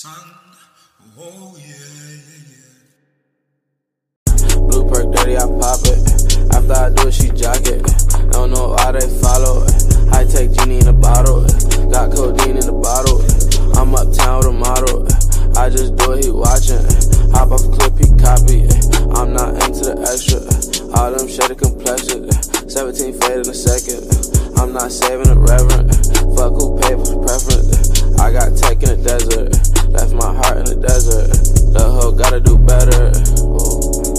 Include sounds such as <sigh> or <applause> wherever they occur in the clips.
sun. Oh yeah, yeah, yeah. Blue perk dirty, I pop it. After I do it, she jock it. Don't know why they follow it. High tech genie in a bottle. Got codeine in the bottle. I'm uptown with a model. I just do it, he watching. Hop off a clip, he copy. I'm not into the extra. All them shady complexion. Eh. 17 fade in a second. Eh. I'm not saving the reverend. Eh. Fuck who paid for preference. I got tech in the desert. Left my heart in the desert. The hoe gotta do better. Ooh.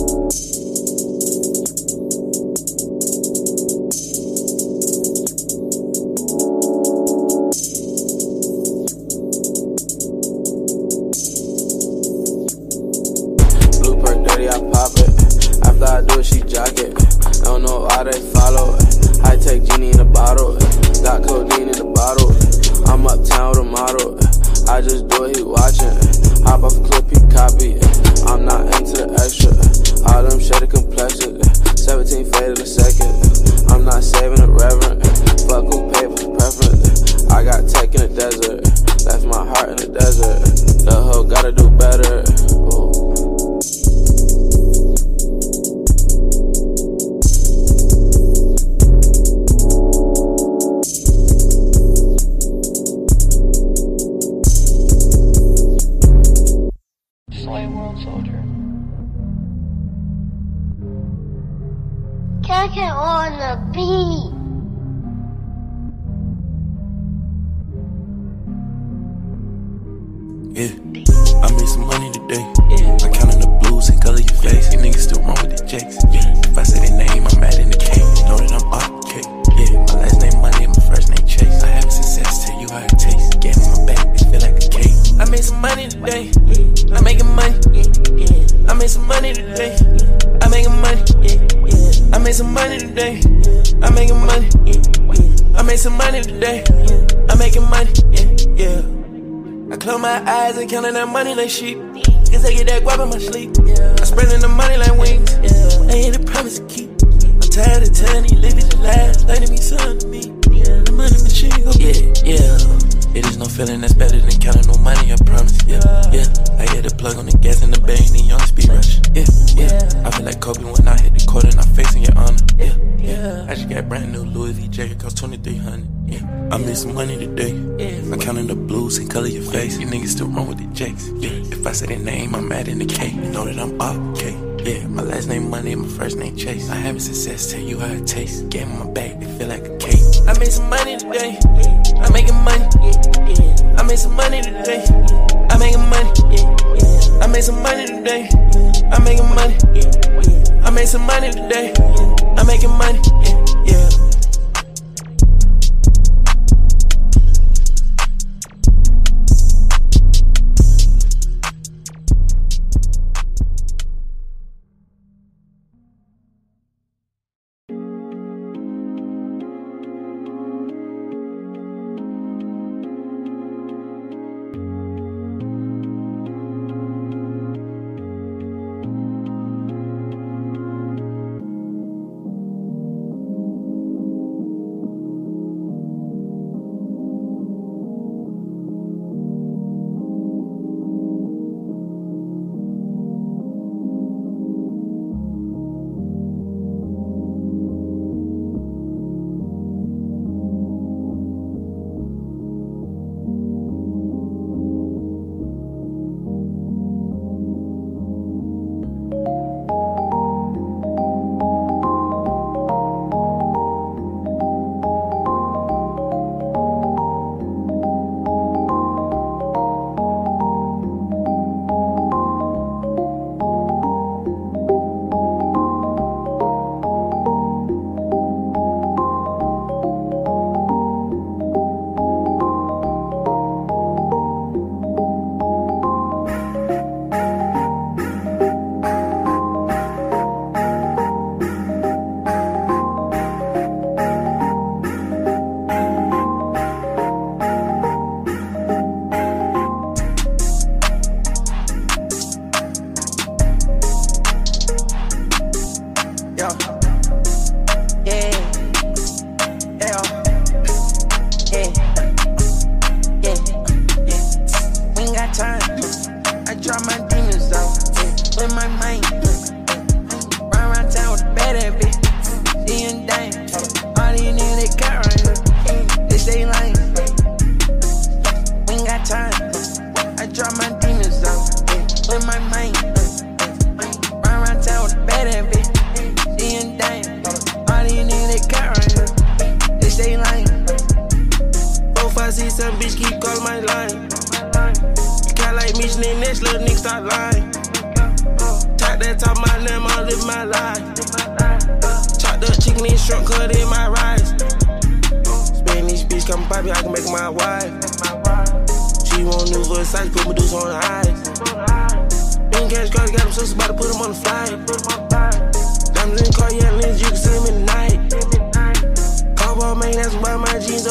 Money like sheep. I name, I'm mad in the cake. You know that I'm off, okay? Yeah, my last name Money, my first name Chase. I having success, tell you how it tastes. Get in my bag, it feel like a cake. I made some money today. I'm making money. I made some money today. I'm making money. I made some money today. I'm making money. I made some money today.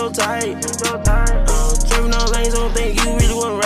My jeans so tight. Uh, on lanes, don't think you really wanna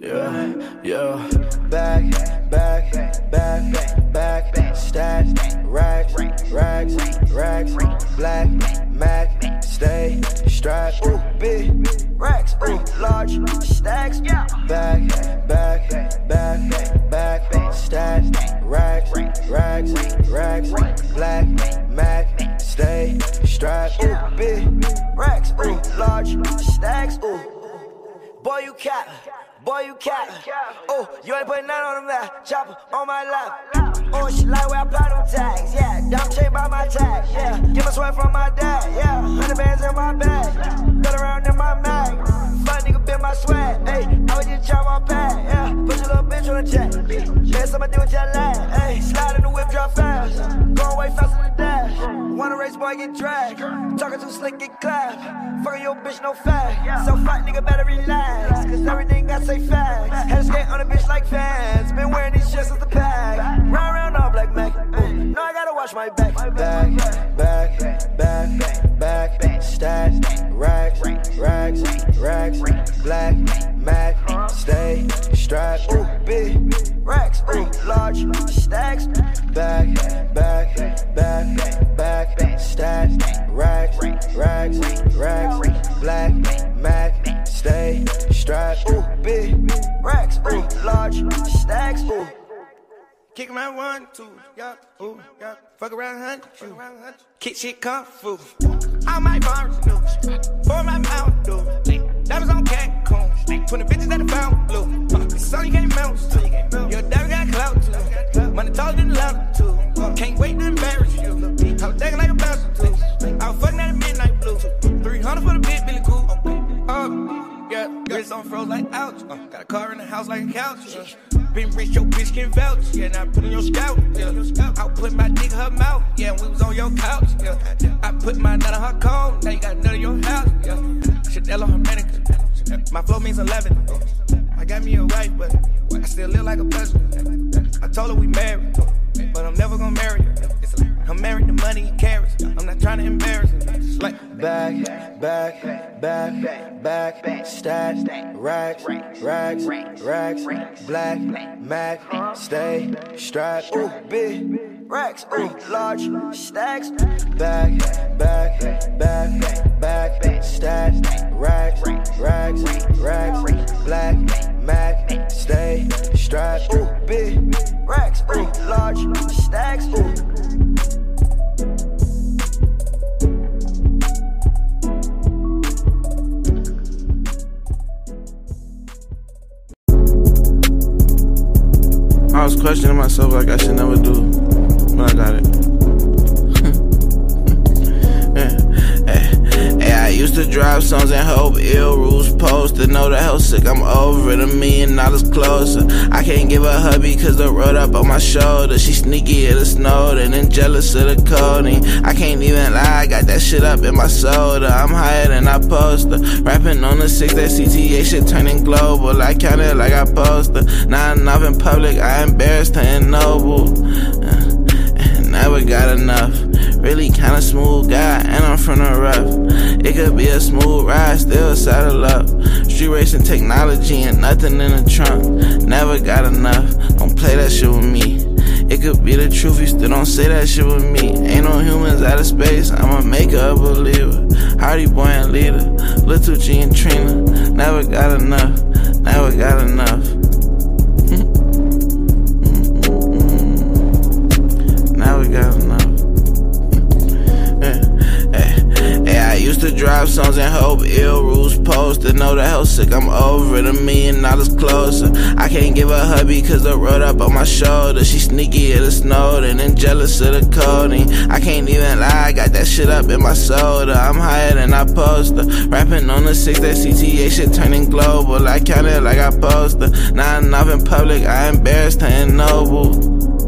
Yeah, yeah. Back, back, back, back, stats, racks, racks, racks, black, Mac, stay strapped. Ooh, big racks, ooh, large stacks. Back, back, back, back, stats, racks, racks, racks, black, Mac, stay strapped. Ooh, big racks, ooh, large stacks. Ooh. Boy, you cap. Boy, you cap. Oh, you ain't putting none on them there. Chopper on my lap. Oh, she like where I apply them tags. Yeah, dumb chain by my tag. Yeah, give a sweat from my dad. Yeah, hundred bands in my bag. Got around in my mag. Fun nigga been my swag. Hey, I was just chop my pad. Yeah, put your little bitch on the jet. Guess I'ma do what you like. Hey, slide in the whip, drop fast. Going way faster than dash. Wanna race, boy, get dragged. Talking too slick, get clapped. Fucking your bitch, no fat. So fat, nigga, better relax. Cause everything got say facts. Had to skate on a bitch like fans. Been wearing these shit since the pack. Round round all black Mac. Ooh, no, I gotta watch my back. Back, back, back, back, stats, racks, racks, racks, black, Mac, stay strapped. Ooh, big racks, ooh, large stacks. Back, back, back, back, stats, racks, racks, racks, black, Mac, stay strapped. Ooh, big racks, ooh, large stacks. Ooh. Kick around one, two, yeah, ooh, yeah. Fuck around hunt, you. Kick shit kung fu. All my bars new. For my mouth, dude. Diamonds on Cancun. 20 bitches at the fountain blue. Uh, son, you can't mount to. Your daddy got clout too. Money taller than lamp too. Can't wait to embarrass you. I was dancing like a bastard too. I was fucking at a midnight blue. 300 for the big Billy Cool. Uh, yeah, wrist on froze like ouch. Uh, got a car in the house like a couch. Uh, been rich, your bitch can vouch. Yeah, now I put in your scout. Yeah, I put my dick in her mouth. Yeah, we was on your couch. Yeah, I put my nut on her comb. Now you got nut in your house. Yeah, shit Stella Hermetica. My flow means 11. I got me a wife, but I still live like a president. I told her we married, but I'm never gonna marry her. I'm married to money and carrots. I'm not trying to embarrass her. Like back, back, back, back, stack, racks, racks, racks, black, Mac, stay, strapped, ooh, big racks, ooh, large stacks, back, back, back, back, stack, racks, racks, racks, black, Mac, stay, strapped, ooh, big racks, ooh, large stacks, ooh. I was questioning myself like I should never do, but I got it. Used to drive songs and hope ill rules post to know the hell sick. I'm over it, a million dollars closer. I can't give a hubby cause the road up on my shoulder. She sneaky at the snow, and then jealous of the coding. I can't even lie, I got that shit up in my soda. I'm higher than I poster. Rapping on the six, that CTA shit turning global. I count it like I poster. Not enough in public, I embarrassed her in noble. Uh, Never got enough. Really kinda smooth guy, and I'm from the rough. It could be a smooth ride, still saddle up. Street racing technology and nothing in the trunk. Never got enough. Don't play that shit with me. It could be the truth, you still don't say that shit with me. Ain't no humans out of space, I'ma make a believer. Hardy boy and leader, Little G and Trina. Never got enough, never got enough. <laughs> Never got enough. Used to drive songs and hope ill rules post to know the hell sick. I'm over a million dollars closer. I can't give a hubby cause the road up on my shoulder. She sneaky at the snow, and jealous of the coding. I can't even lie, I got that shit up in my soda. I'm higher than I poster. Rapping on the six, that CTA shit turning global. I count it like I poster. Not enough in public, I embarrassed in noble.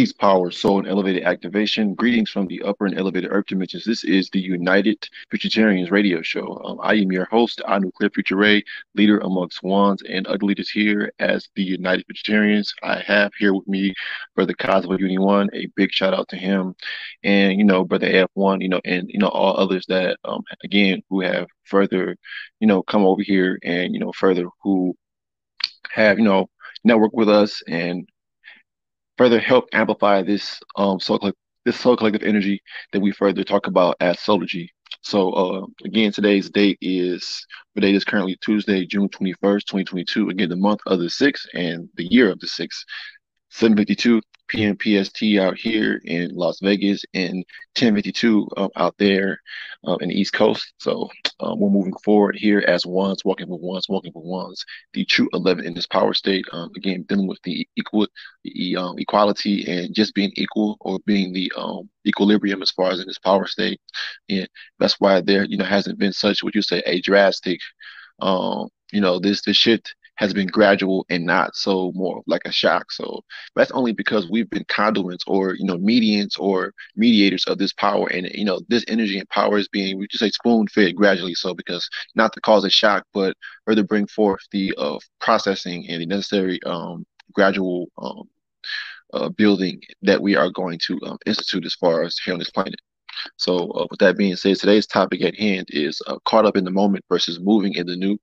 Peace, power, soul, and elevated activation. Greetings from the upper and elevated earth dimensions. This is the United Futuritarians radio show. Um, I am your host, Anu Clear Future leader amongst wands and ugly leaders here as the United Futuritarians. I have here with me Brother Cosmo Uni One. A big shout out to him, and you know Brother F1, you know, and you know all others that um, again who have further, you know, come over here and you know further who have you know network with us and further help amplify this um soul this soul collective energy that we further talk about as Solargy. So uh, again, today's date is the date is currently Tuesday, June twenty first, twenty twenty two. Again, the month of the sixth and the year of the sixth. 7:52 p.m. PST out here in Las Vegas and 10:52 um, out there um, in the East Coast. So um, we're moving forward here as ones, walking for ones, walking for ones. The true 11 in this power state. Um, again, dealing with the equal, the um, equality, and just being equal or being the um, equilibrium as far as in this power state. And that's why there, you know, hasn't been such what you say a drastic. you know, this this shift has been gradual and not so more like a shock. So that's only because we've been conduits or you know medians or mediators of this power, and you know this energy and power is being we just say spoon fed gradually. So because not to cause a shock, but further bring forth the uh, processing and the necessary um, gradual um, uh, building that we are going to um, institute as far as here on this planet. So, uh, with that being said, today's topic at hand is uh, caught up in the moment versus moving in the new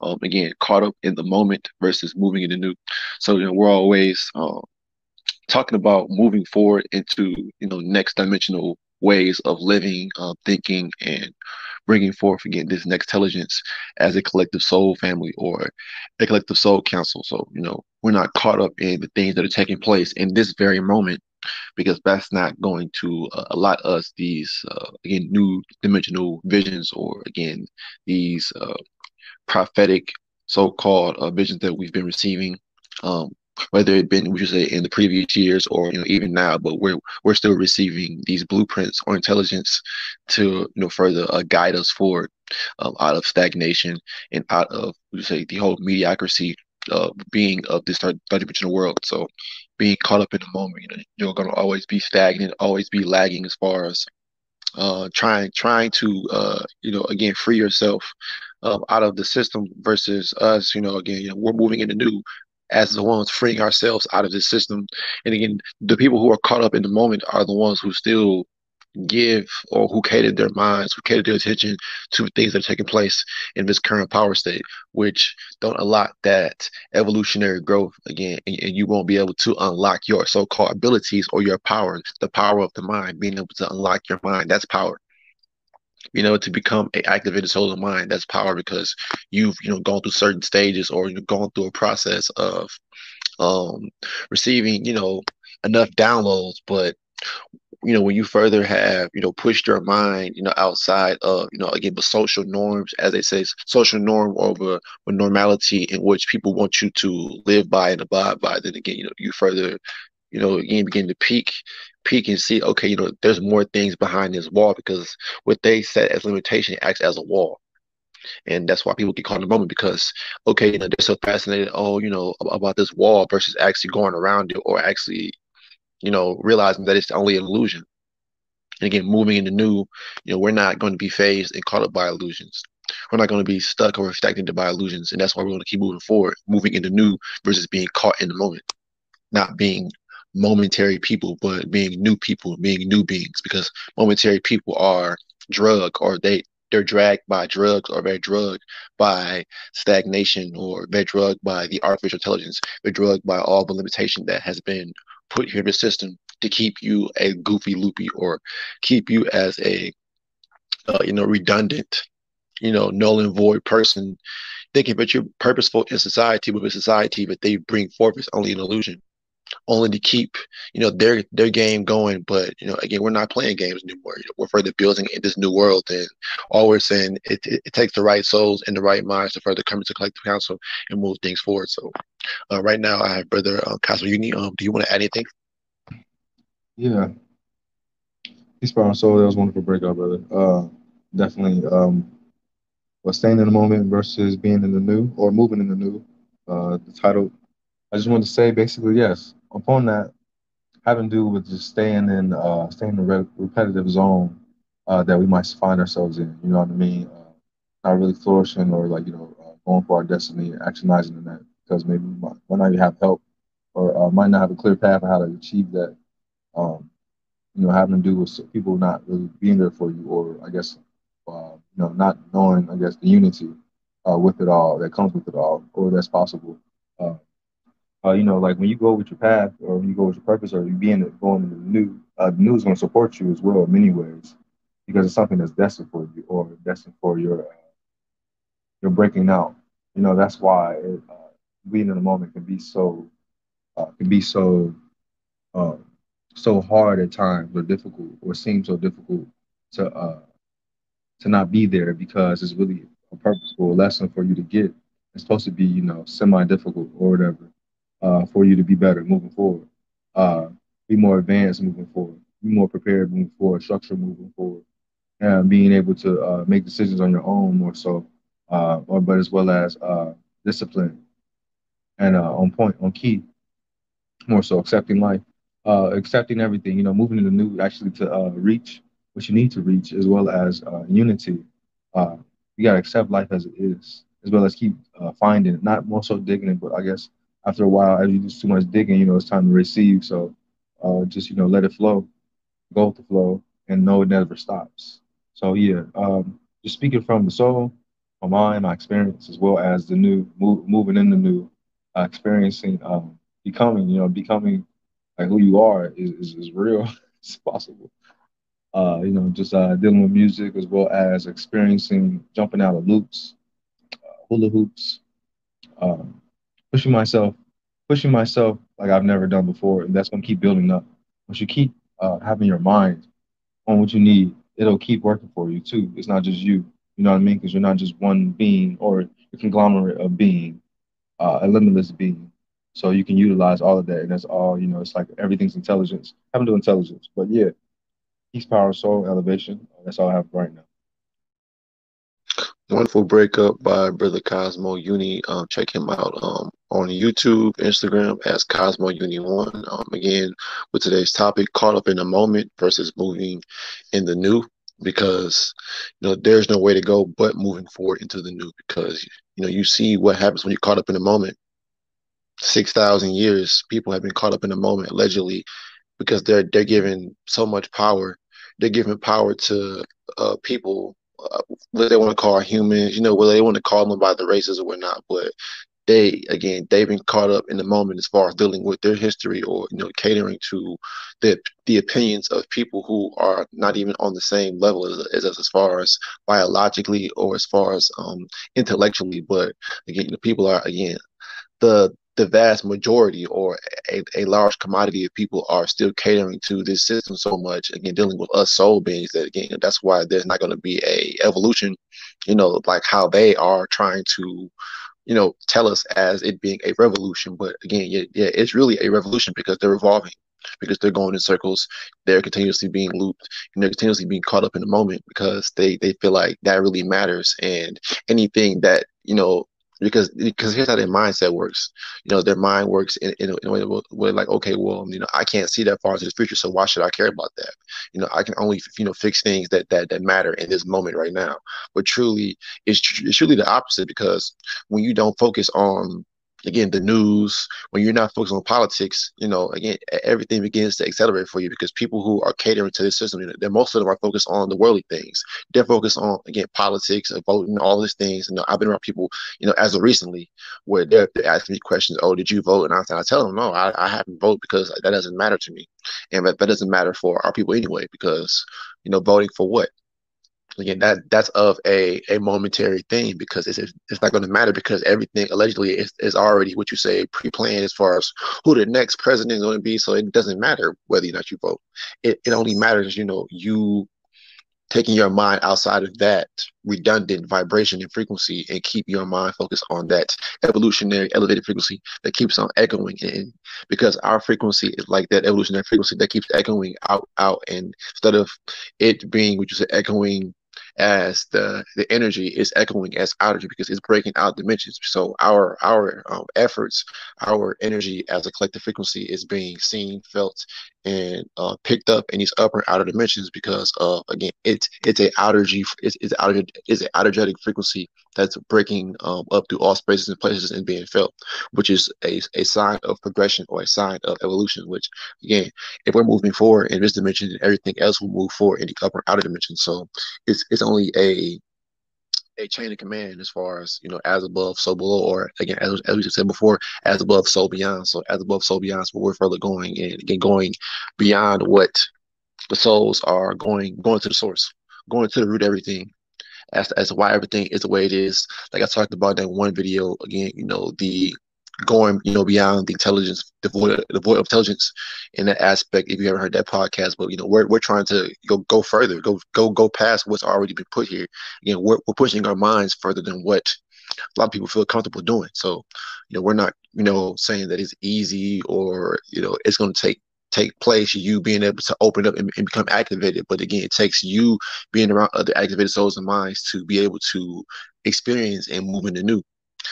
um, again, caught up in the moment versus moving in the new. So, you know, we're always uh, talking about moving forward into, you know, next dimensional ways of living, uh, thinking, and bringing forth again this next intelligence as a collective soul family or a collective soul council. So, you know, we're not caught up in the things that are taking place in this very moment because that's not going to uh, allot us these uh, again new dimensional visions or again these uh, prophetic so-called uh, visions that we've been receiving, um, whether it been we should say in the previous years or you know even now, but we're we're still receiving these blueprints or intelligence to you know further uh, guide us forward um, out of stagnation and out of we say the whole mediocrity uh, being of this third, dimensional world. So being caught up in the moment, you know, you're gonna always be stagnant, always be lagging as far as uh, trying trying to uh, you know again free yourself out of the system versus us. You know, again, you know, we're moving into new as the ones freeing ourselves out of this system. And again, the people who are caught up in the moment are the ones who still give or who catered their minds, who catered their attention to things that are taking place in this current power state, which don't unlock that evolutionary growth again, and, and you won't be able to unlock your so-called abilities or your power, the power of the mind, being able to unlock your mind. That's power. You know, to become an activated soul of mind. That's power because you've, you know, gone through certain stages or you've gone through a process of um receiving, you know, enough downloads. But you know, when you further have, you know, pushed your mind, you know, outside of, you know, again, the social norms, as they say, social norm over normality in which people want you to live by and abide by, then again, you know, you further, you know, again begin to peek, peek and see, okay, you know, there's more things behind this wall because what they set as limitation acts as a wall. And that's why people get caught in the moment because, okay, you know, they're so fascinated, oh, you know, about this wall versus actually going around it or actually you know, realizing that it's only an illusion. And again, moving into new, you know, we're not going to be phased and caught up by illusions. We're not going to be stuck or affected by illusions. And that's why we're going to keep moving forward, moving into new versus being caught in the moment, not being momentary people, but being new people, being new beings, because momentary people are drug or they they're dragged by drugs or they're drugged by stagnation or they're drugged by the artificial intelligence. They're drugged by all the limitation that has been put here in the system to keep you a goofy loopy or keep you as a uh, you know redundant you know null and void person thinking that you're purposeful in society but a society that they bring forth is only an illusion only to keep you know their their game going. But you know again we're not playing games anymore. You know, we're further building in this new world and all we're saying it, it, it, takes the right souls and the right minds to further come into collective council and move things forward. So uh, right now i have brother uh, Cosmo Uni. Um, do you want to add anything? Yeah. Peace power soul. That was wonderful breakout brother. Uh definitely um but staying in the moment versus being in the new or moving in the new. Uh the title I just wanted to say basically yes. Upon that, having to do with just staying in uh, staying in the re- repetitive zone uh, that we might find ourselves in. You know what I mean? Uh, not really flourishing or like you know uh, going for our destiny, actionizing in that because maybe we might, might not have help or uh, might not have a clear path of how to achieve that. Um, you know, having to do with people not really being there for you, or I guess uh, you know not knowing I guess the unity with it all that comes with it all, or that's possible uh, you know, like when you go with your path or when you go with your purpose or you being going into the new, uh, the new is going to support you as well in many ways because it's something that's destined for you or destined for your uh, your breaking out. You know, that's why it, uh, being in the moment can be so uh, can be so um, so hard at times or difficult or seem so difficult to uh, to not be there because it's really a purposeful lesson for you to get. It's supposed to be, you know, semi difficult or whatever uh, for you to be better moving forward, uh, be more advanced moving forward, be more prepared moving forward, structure moving forward, and being able to uh, make decisions on your own more so, uh, or, but as well as uh, discipline and uh, on point, on key, more so accepting life, accepting everything, you know, moving into new actually to reach what you need to reach as well as unity. you got to accept life as it is, as well as keep finding it, not more so digging it, but I guess after a while, as you do too much digging, you know, it's time to receive. So uh, just, you know, let it flow, go with the flow, and know it never stops. So, yeah, um, just speaking from the soul, my mind, my experience, as well as the new, move, moving in the new, uh, experiencing, um, becoming, you know, becoming like who you are is, is, is real. <laughs> it's possible. Uh, you know, just uh, dealing with music as well as experiencing jumping out of loops, uh, hula hoops, um, pushing myself, pushing myself like I've never done before, and that's gonna keep building up. Once you keep uh, having your mind on what you need, it'll keep working for you too. It's not just you. You know what I mean? Because you're not just one being or a conglomerate of being, uh, a limitless being. So you can utilize all of that, and that's all. You know, it's like everything's intelligence. Having to intelligence, but yeah, peace, power, soul, elevation. That's all I have right now. Wonderful breakup by Brother Cosmo Uni. Um, check him out um, on YouTube, Instagram as Cosmo Uni One. Um, again, with today's topic, caught up in the moment versus moving in the new, because you know there's no way to go but moving forward into the new. Because you know you see what happens when you're caught up in the moment. Six thousand years, people have been caught up in the moment allegedly, because they're they're given so much power. They're giving power to uh, people what they want to call humans, you know, whether they want to call them by the races or whatnot, but they again they've been caught up in the moment as far as dealing with their history or you know catering to the the opinions of people who are not even on the same level as, as us as far as biologically or as far as um intellectually but again the people are again the the vast majority or a, a large commodity of people are still catering to this system so much again dealing with us soul beings that again that's why there's not going to be a evolution you know like how they are trying to you know tell us as it being a revolution. But again yeah, yeah it's really a revolution because they're evolving because they're going in circles they're continuously being looped and they're continuously being caught up in the moment because they they feel like that really matters. And anything that you know because because here's how their mindset works. You know, their mind works in, in, a, in a way where like, okay, well, you know, I can't see that far into the future, so why should I care about that? You know, I can only you know fix things that that that matter in this moment right now. But truly, it's, tr- it's truly the opposite because when you don't focus on again the news when you're not focused on politics you know again everything begins to accelerate for you because people who are catering to this system they're most of them are focused on the worldly things. They're focused on again politics and voting all these things. You know i've been around people you know as of recently where they're, they're asking me questions oh did you vote? And i, I tell them no I, I haven't voted because that doesn't matter to me. And that, that doesn't matter for our people anyway because you know voting for what again that that's of a a momentary thing because it's it's not going to matter because everything allegedly is, is already what you say pre-planned as far as who the next president is going to be. So it doesn't matter whether or not you vote. It, it only matters you know you taking your mind outside of that redundant vibration and frequency and keep your mind focused on that evolutionary elevated frequency that keeps on echoing in. Because our frequency is like that evolutionary frequency that keeps echoing out out. And instead of it being you said echoing as the the energy is echoing as energy because it's breaking out dimensions. So our our um, efforts, our energy as a collective frequency is being seen, felt, and uh, picked up in these upper and outer dimensions because of again it's it's a outer G it's, it's outer it's an outergetic frequency that's breaking um, up through all spaces and places and being felt, which is a, a sign of progression or a sign of evolution. Which again, if we're moving forward in this dimension, then everything else will move forward in the upper outer dimension. So it's it's only a a chain of command as far as you know as above so below or again as, as we said before as above so beyond. So as above so beyond so we're further going and again going beyond what the souls are going going to the source going to the root of everything. As, as to why everything is the way it is. Like i talked about in one video again you know the going, you know, beyond the intelligence, the void, the void of intelligence in that aspect. If you haven't heard that podcast, but you know, we're we're trying to go go further, go go go past what's already been put here. You know, we're we're pushing our minds further than what a lot of people feel comfortable doing. So, you know, we're not, you know, saying that it's easy or you know it's going to take take place, you being able to open up and, and, become activated. But again, it takes you being around other activated souls and minds to be able to experience and move into new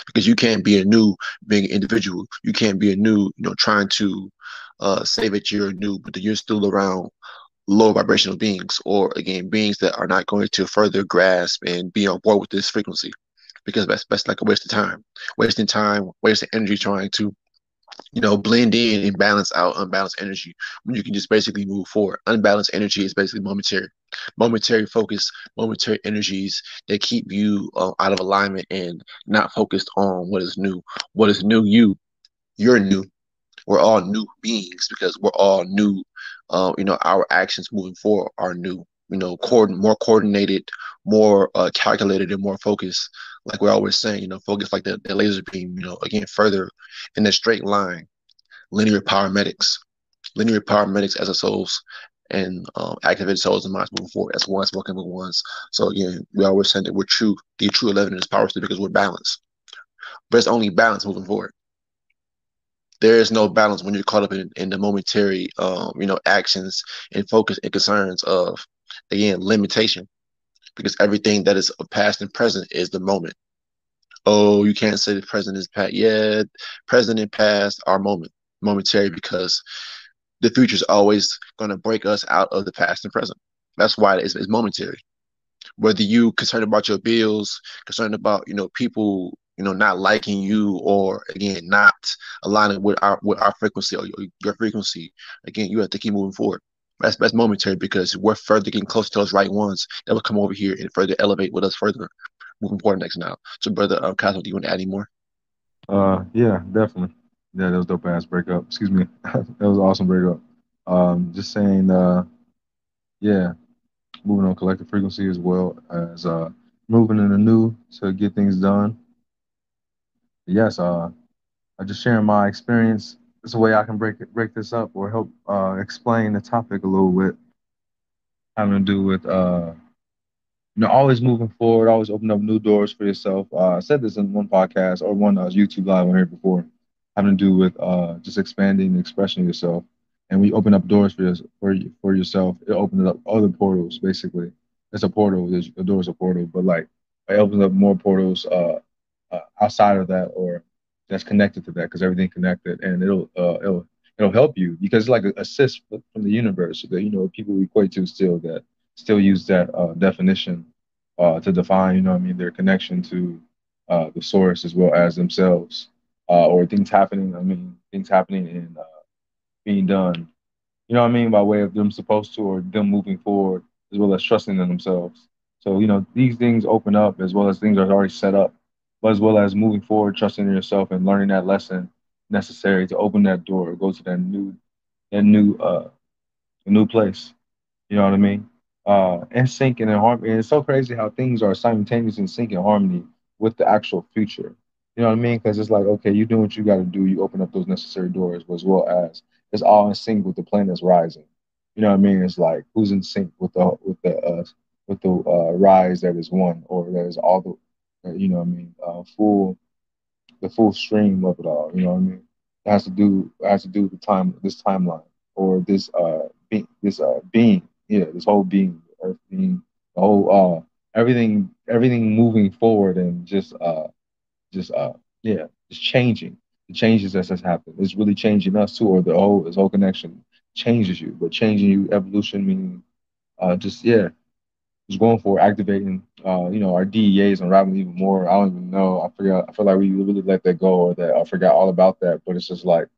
because you can't be a new being individual. You can't be a new, you know, trying to uh, say that you're new, but that you're still around low vibrational beings, or again, beings that are not going to further grasp and be on board with this frequency, because that's that's like a waste of time, wasting time, wasting energy trying to you know, blend in and balance out unbalanced energy when you can just basically move forward. Unbalanced energy is basically momentary, momentary focus, momentary energies that keep you uh, out of alignment and not focused on what is new. What is new, you, you're new. We're all new beings because we're all new. Uh, you know, our actions moving forward are new. You know, more coordinated, more uh, calculated, and more focused like we're always saying, you know, focus like the, the laser beam, you know, again, further in a straight line, linear paramedics, linear paramedics as a souls and um, activated souls and minds moving forward as ones working with ones. So again, we always saying that we're true, the true 11 is power because we're balanced. But it's only balance moving forward. There is no balance when you're caught up in, in the momentary, um, you know, actions and focus and concerns of, again, limitation because everything that is past and present is the moment. Oh, you can't say the present is past. Yeah, present and past are moment, momentary because the future is always going to break us out of the past and present. That's why it's, it's momentary. Whether you concerned about your bills, concerned about you know people you know not liking you or again not aligning with our with our frequency or your, your frequency, again you have to keep moving forward that's that's momentary because we're further getting close to those right ones that will come over here and further elevate with us further moving forward next now. So, brother uh, Cosmo, do you want to add any more? Uh, yeah, definitely. Yeah, that was dope ass breakup. Excuse me. <laughs> that was awesome breakup. Um, just saying, uh, yeah, moving on collective frequency as well as uh moving in the new to get things done. Yes, uh, I just sharing my experience. It's a way I can break it, break this up or help uh explain the topic a little bit, having to do with uh you know, always moving forward, always open up new doors for yourself. Uh, I said this in one podcast or one uh, YouTube live on here before, having to do with uh, just expanding and expressing yourself. And we open up doors for, your, for, for yourself. It opens up other portals, basically. It's a portal. There's, the door is a portal, but like it opens up more portals uh, uh, outside of that or that's connected to that because everything connected, and it'll uh, it'll it'll help you because it's like a assist from the universe that you know people equate to still that still use that uh, definition uh, to define, you know, I mean, their connection to uh, the source as well as themselves, uh, or things happening. I mean, things happening and uh, being done. You know what I mean by way of them supposed to or them moving forward as well as trusting in themselves. So you know these things open up as well as things are already set up, but as well as moving forward, trusting in yourself and learning that lesson necessary to open that door, go to that new, that new, uh, new place. You know what I mean? uh, in sync and in harmony. And it's so crazy how things are simultaneously in sync and harmony with the actual future. You know what I mean? Because it's like, okay, you do what you got to do. You open up those necessary doors, as well as it's all in sync with the planets rising. You know what I mean? It's like who's in sync with the with the uh, with the uh, rise that is one, or that is all the, uh, you know what I mean, uh, full the full stream of it all. You know what I mean? It has to do it has to do with the time this timeline or this uh be, this uh being yeah, this whole being, Earth being, the whole uh everything everything moving forward and just uh just uh yeah, it's changing. The changes that has happened. It's really changing us too, or the whole this whole connection changes you, but changing you evolution meaning uh just yeah, just going for activating uh, you know, our DNAs and unraveling even more. I don't even know. I forgot I feel like we really let that go or that I forgot all about that. But it's just like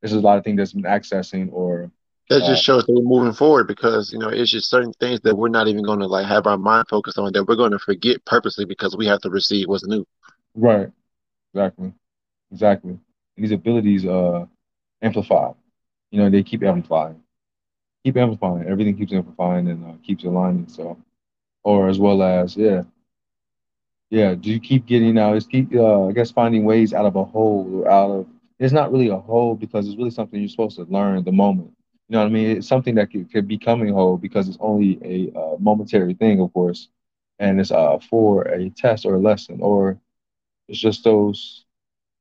there's a lot of things that's been accessing or that just shows that we're moving forward because you know it's just certain things that we're not even going to like have our mind focused on that we're going to forget purposely because we have to receive what's new. Right. Exactly. Exactly. These abilities uh amplify. You know, they keep amplifying. Keep amplifying. Everything keeps amplifying and uh, keeps aligning. So, or as well as yeah, yeah. Do you keep getting out? Just keep uh, I guess finding ways out of a hole or out of. It's not really a hole because it's really something you're supposed to learn the moment you know what I mean? It's something that could, could be coming whole because it's only a uh, momentary thing, of course, and it's uh, for a test or a lesson, or it's just those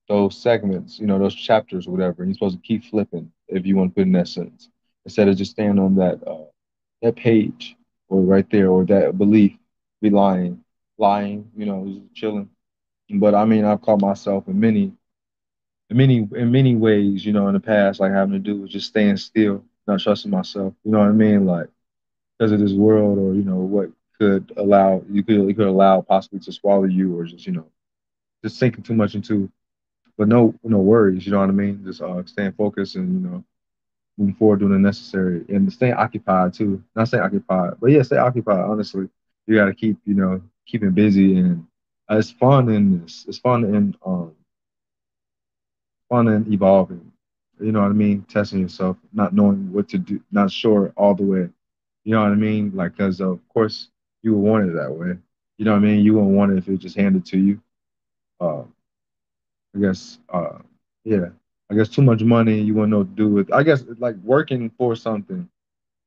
those segments, you know, those chapters or whatever. And you're supposed to keep flipping if you want to put in that sentence instead of just staying on that uh, that page or right there or that belief, be lying, lying, you know, just chilling. But I mean, I've caught myself in many, in many, in many ways, you know, in the past, like having to do with just staying still not trusting myself. You know what I mean? Like because of this world, or you know what could allow you could you could allow possibly to swallow you, or just you know just sinking too much into. But no, no worries. You know what I mean? Just uh, staying focused and you know moving forward, doing the necessary, and staying occupied too. Not staying occupied, but yeah, stay occupied. Honestly, you got to keep you know keeping busy, and uh, it's fun and this. It's fun and um fun and evolving you know what I mean? Testing yourself, not knowing what to do, not sure all the way. You know what I mean? Like, because of course you would want it that way. You know what I mean? You wouldn't want it if it just handed to you. Uh, I guess, uh, yeah. I guess too much money, you what to do with. I guess like working for something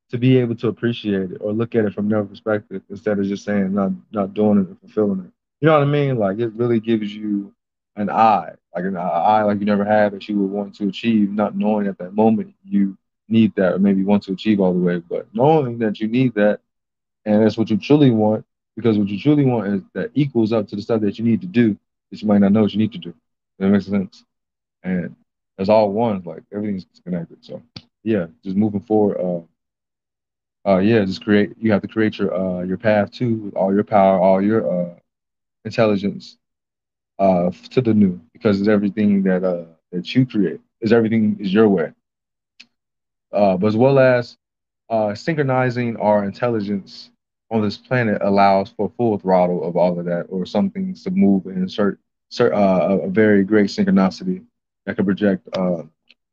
to be able to appreciate it or look at it from their perspective instead of just saying not not doing it and fulfilling it. You know what I mean? Like it really gives you an eye, like an eye like you never had that you would want to achieve, not knowing at that moment you need that or maybe want to achieve all the way, but knowing that you need that and that's what you truly want, because what you truly want is that equals up to the stuff that you need to do that you might not know what you need to do. That makes sense. And it's all one, like everything's connected. So yeah, just moving forward, uh uh yeah, just create you have to create your uh your path too with all your power, all your uh intelligence uh, to the new because it's everything that uh, that you create. Is everything is your way. Uh, but as well as uh, synchronizing our intelligence on this planet allows for full throttle of all of that, or some things to move in cer- uh, a very great synchronicity that can project uh,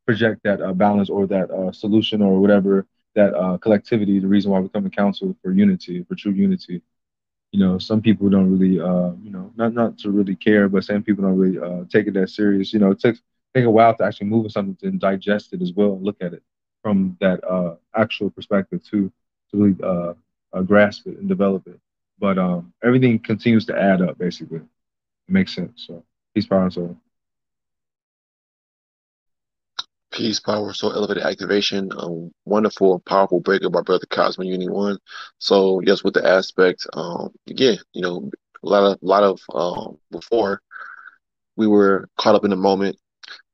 project that uh, balance or that uh, solution or whatever that uh, collectivity. The reason why we come to council for unity, for true unity. You know, some people don't really, uh, you know, not not to really care, but some people don't really take it that serious. You know, it takes take a while to actually move something and digest it as well and look at it from that actual perspective too, to really uh, grasp it and develop it. But um, everything continues to add up, basically. It makes sense. So peace, power, and soul. Peace, power, soul, elevated activation. Um, wonderful, powerful breaker by Brother Cosmo Uni One. So yes, with the aspect, um, again, you know, a lot of, a lot of, um, before we were caught up in the moment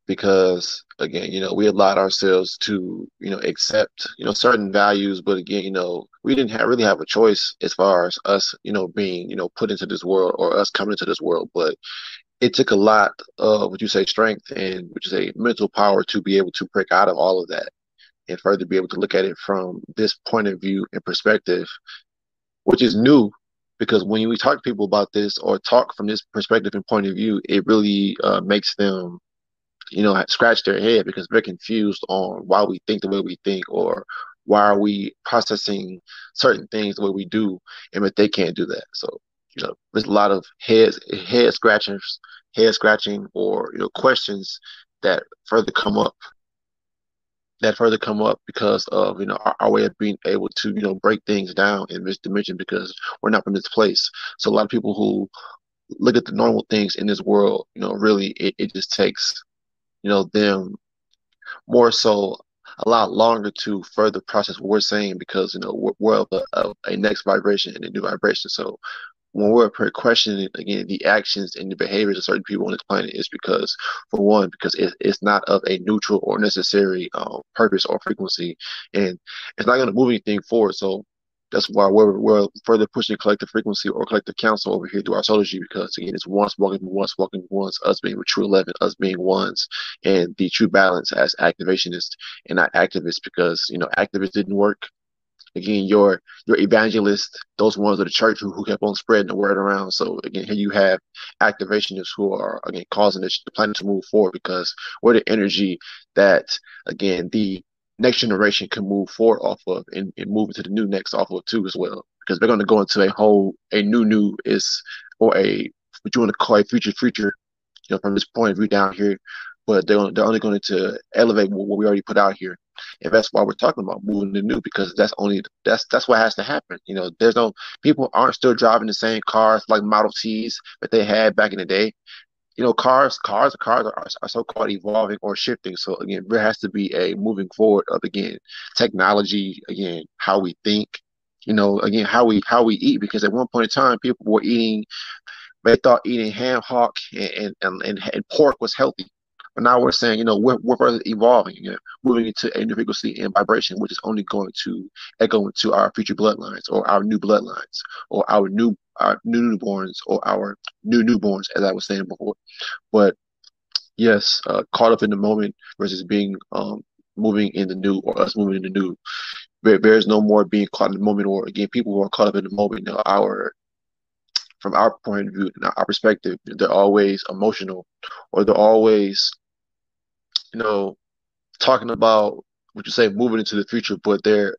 because again, you know, we allowed ourselves to, you know, accept, you know, certain values, but again, you know, we didn't have, really have a choice as far as us, you know, being, you know, put into this world or us coming into this world. But it took a lot of, would you say, strength and would you say mental power to be able to break out of all of that and further be able to look at it from this point of view and perspective, which is new because when we talk to people about this or talk from this perspective and point of view, it really uh, makes them you know, scratch their head because they're confused on why we think the way we think or why are we processing certain things the way we do and that they can't do that. So, you know, there's a lot of head head scratchers, head scratching or, you know, questions that further come up that further come up because of you know our, our, way of being able to you know break things down in this dimension because we're not from this place so a lot of people who look at the normal things in this world you know really it, it just takes you know, them more so a lot longer to further process what we're saying because, you know, we're, we're of, a, of a next vibration and a new vibration. So when we're questioning again the actions and the behaviors of certain people on this planet is because for one because it, it's not of a neutral or necessary um, purpose or frequency and it's not going to move anything forward so that's why we're, we're further pushing collective frequency or collective council over here through our solar because again it's once walking once walking once us being true eleven us being ones and the true balance as activationists and not activists because you know activists didn't work. Again your your evangelists those ones of the church who, who kept on spreading the word around. So again here you have activationists who are again causing the planet to move forward because we're the energy that again the next generation can move forward off of and, and move into the new next off of too as well. Because they're going to go into a whole a new new is or a what you want to call a future future you know from this point of view down here. But they're, they're only going to elevate what, we already put out here. And that's why we're talking about moving the new because that's only that's that's what has to happen. You know there's no people aren't still driving the same cars like model t's that they had back in the day you know, cars, cars, cars are, are so-called evolving or shifting. So again, there has to be a moving forward of again technology, again how we think, you know, again how we how we eat. Because at one point in time, people were eating, they thought eating ham hock and and, and, and pork was healthy. But now we're saying, you know, we're, we're further evolving, you know, moving into a new frequency and vibration, which is only going to echo into our future bloodlines or our new bloodlines or our new our new newborns or our new newborns, as I was saying before. But yes, uh, caught up in the moment versus being um, moving in the new or us moving in the new. There, there's no more being caught in the moment, or again, people who are caught up in the moment. You know, our from our point of view, our perspective, they're always emotional, or they're always, you know, talking about what you say moving into the future, but they're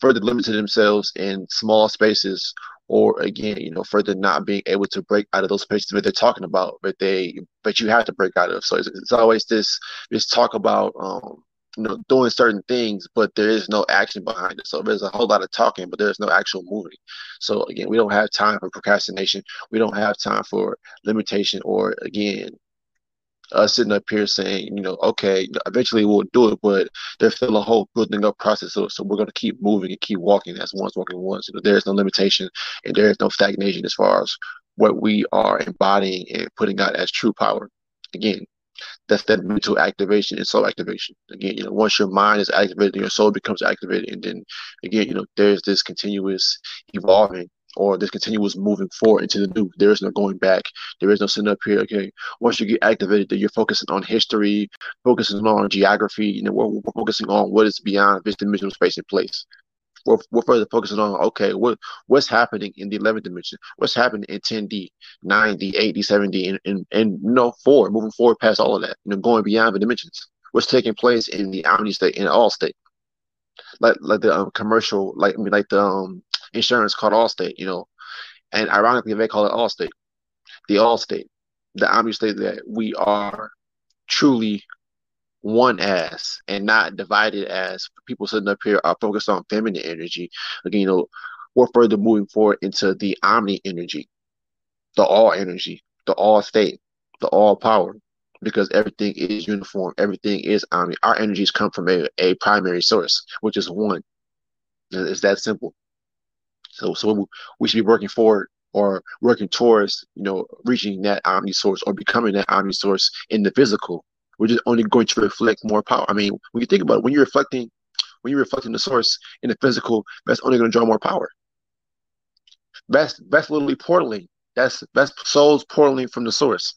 further limited themselves in small spaces or again, you know, further not being able to break out of those spaces that they're talking about, but they, but you have to break out of. So it's, it's always this, this talk about, um, you know, doing certain things, but there is no action behind it. So there's a whole lot of talking, but there's no actual moving. So again, we don't have time for procrastination. We don't have time for limitation or again, us sitting up here saying, you know, okay, eventually we'll do it, but there's still a whole building up process. So, so we're going to keep moving and keep walking as ones walking once. You know, there's no limitation and there is no stagnation as far as what we are embodying and putting out as true power. Again, that's that mental activation and soul activation. Again, you know, once your mind is activated, your soul becomes activated, and then again, you know, there's this continuous evolving or this continuous moving forward into the new. There is no going back. There is no sitting up here. Okay, once you get activated, you're focusing on history, focusing on geography. You know, we're, we're focusing on what is beyond this dimensional space and place. we're, we're further focusing on okay, what what's happening in the 11th dimension? What's happening in 10D, 9D, 8D, 7D, and and, and you know, moving forward past all of that, you know, going beyond the dimensions. What's taking place in the omni state, in all state, like like the um, commercial, like I mean, like the um, insurance called Allstate, you know, and ironically they call it Allstate, the all state, the omni state that we are truly one as and not divided as people sitting up here are focused on feminine energy. Again, you know, we're further moving forward into the omni energy, the all energy, the all state, the all power, because everything is uniform, everything is omni. Our energies come from a, a primary source, which is one. It's that simple. So, so we should be working forward or working towards, you know, reaching that omni source or becoming that omni source in the physical we're just only going to reflect more power. I mean, when you think about it, when you're reflecting, when you're reflecting the source in the physical, that's only going to draw more power. That's that's literally portaling. That's that's souls portaling from the source.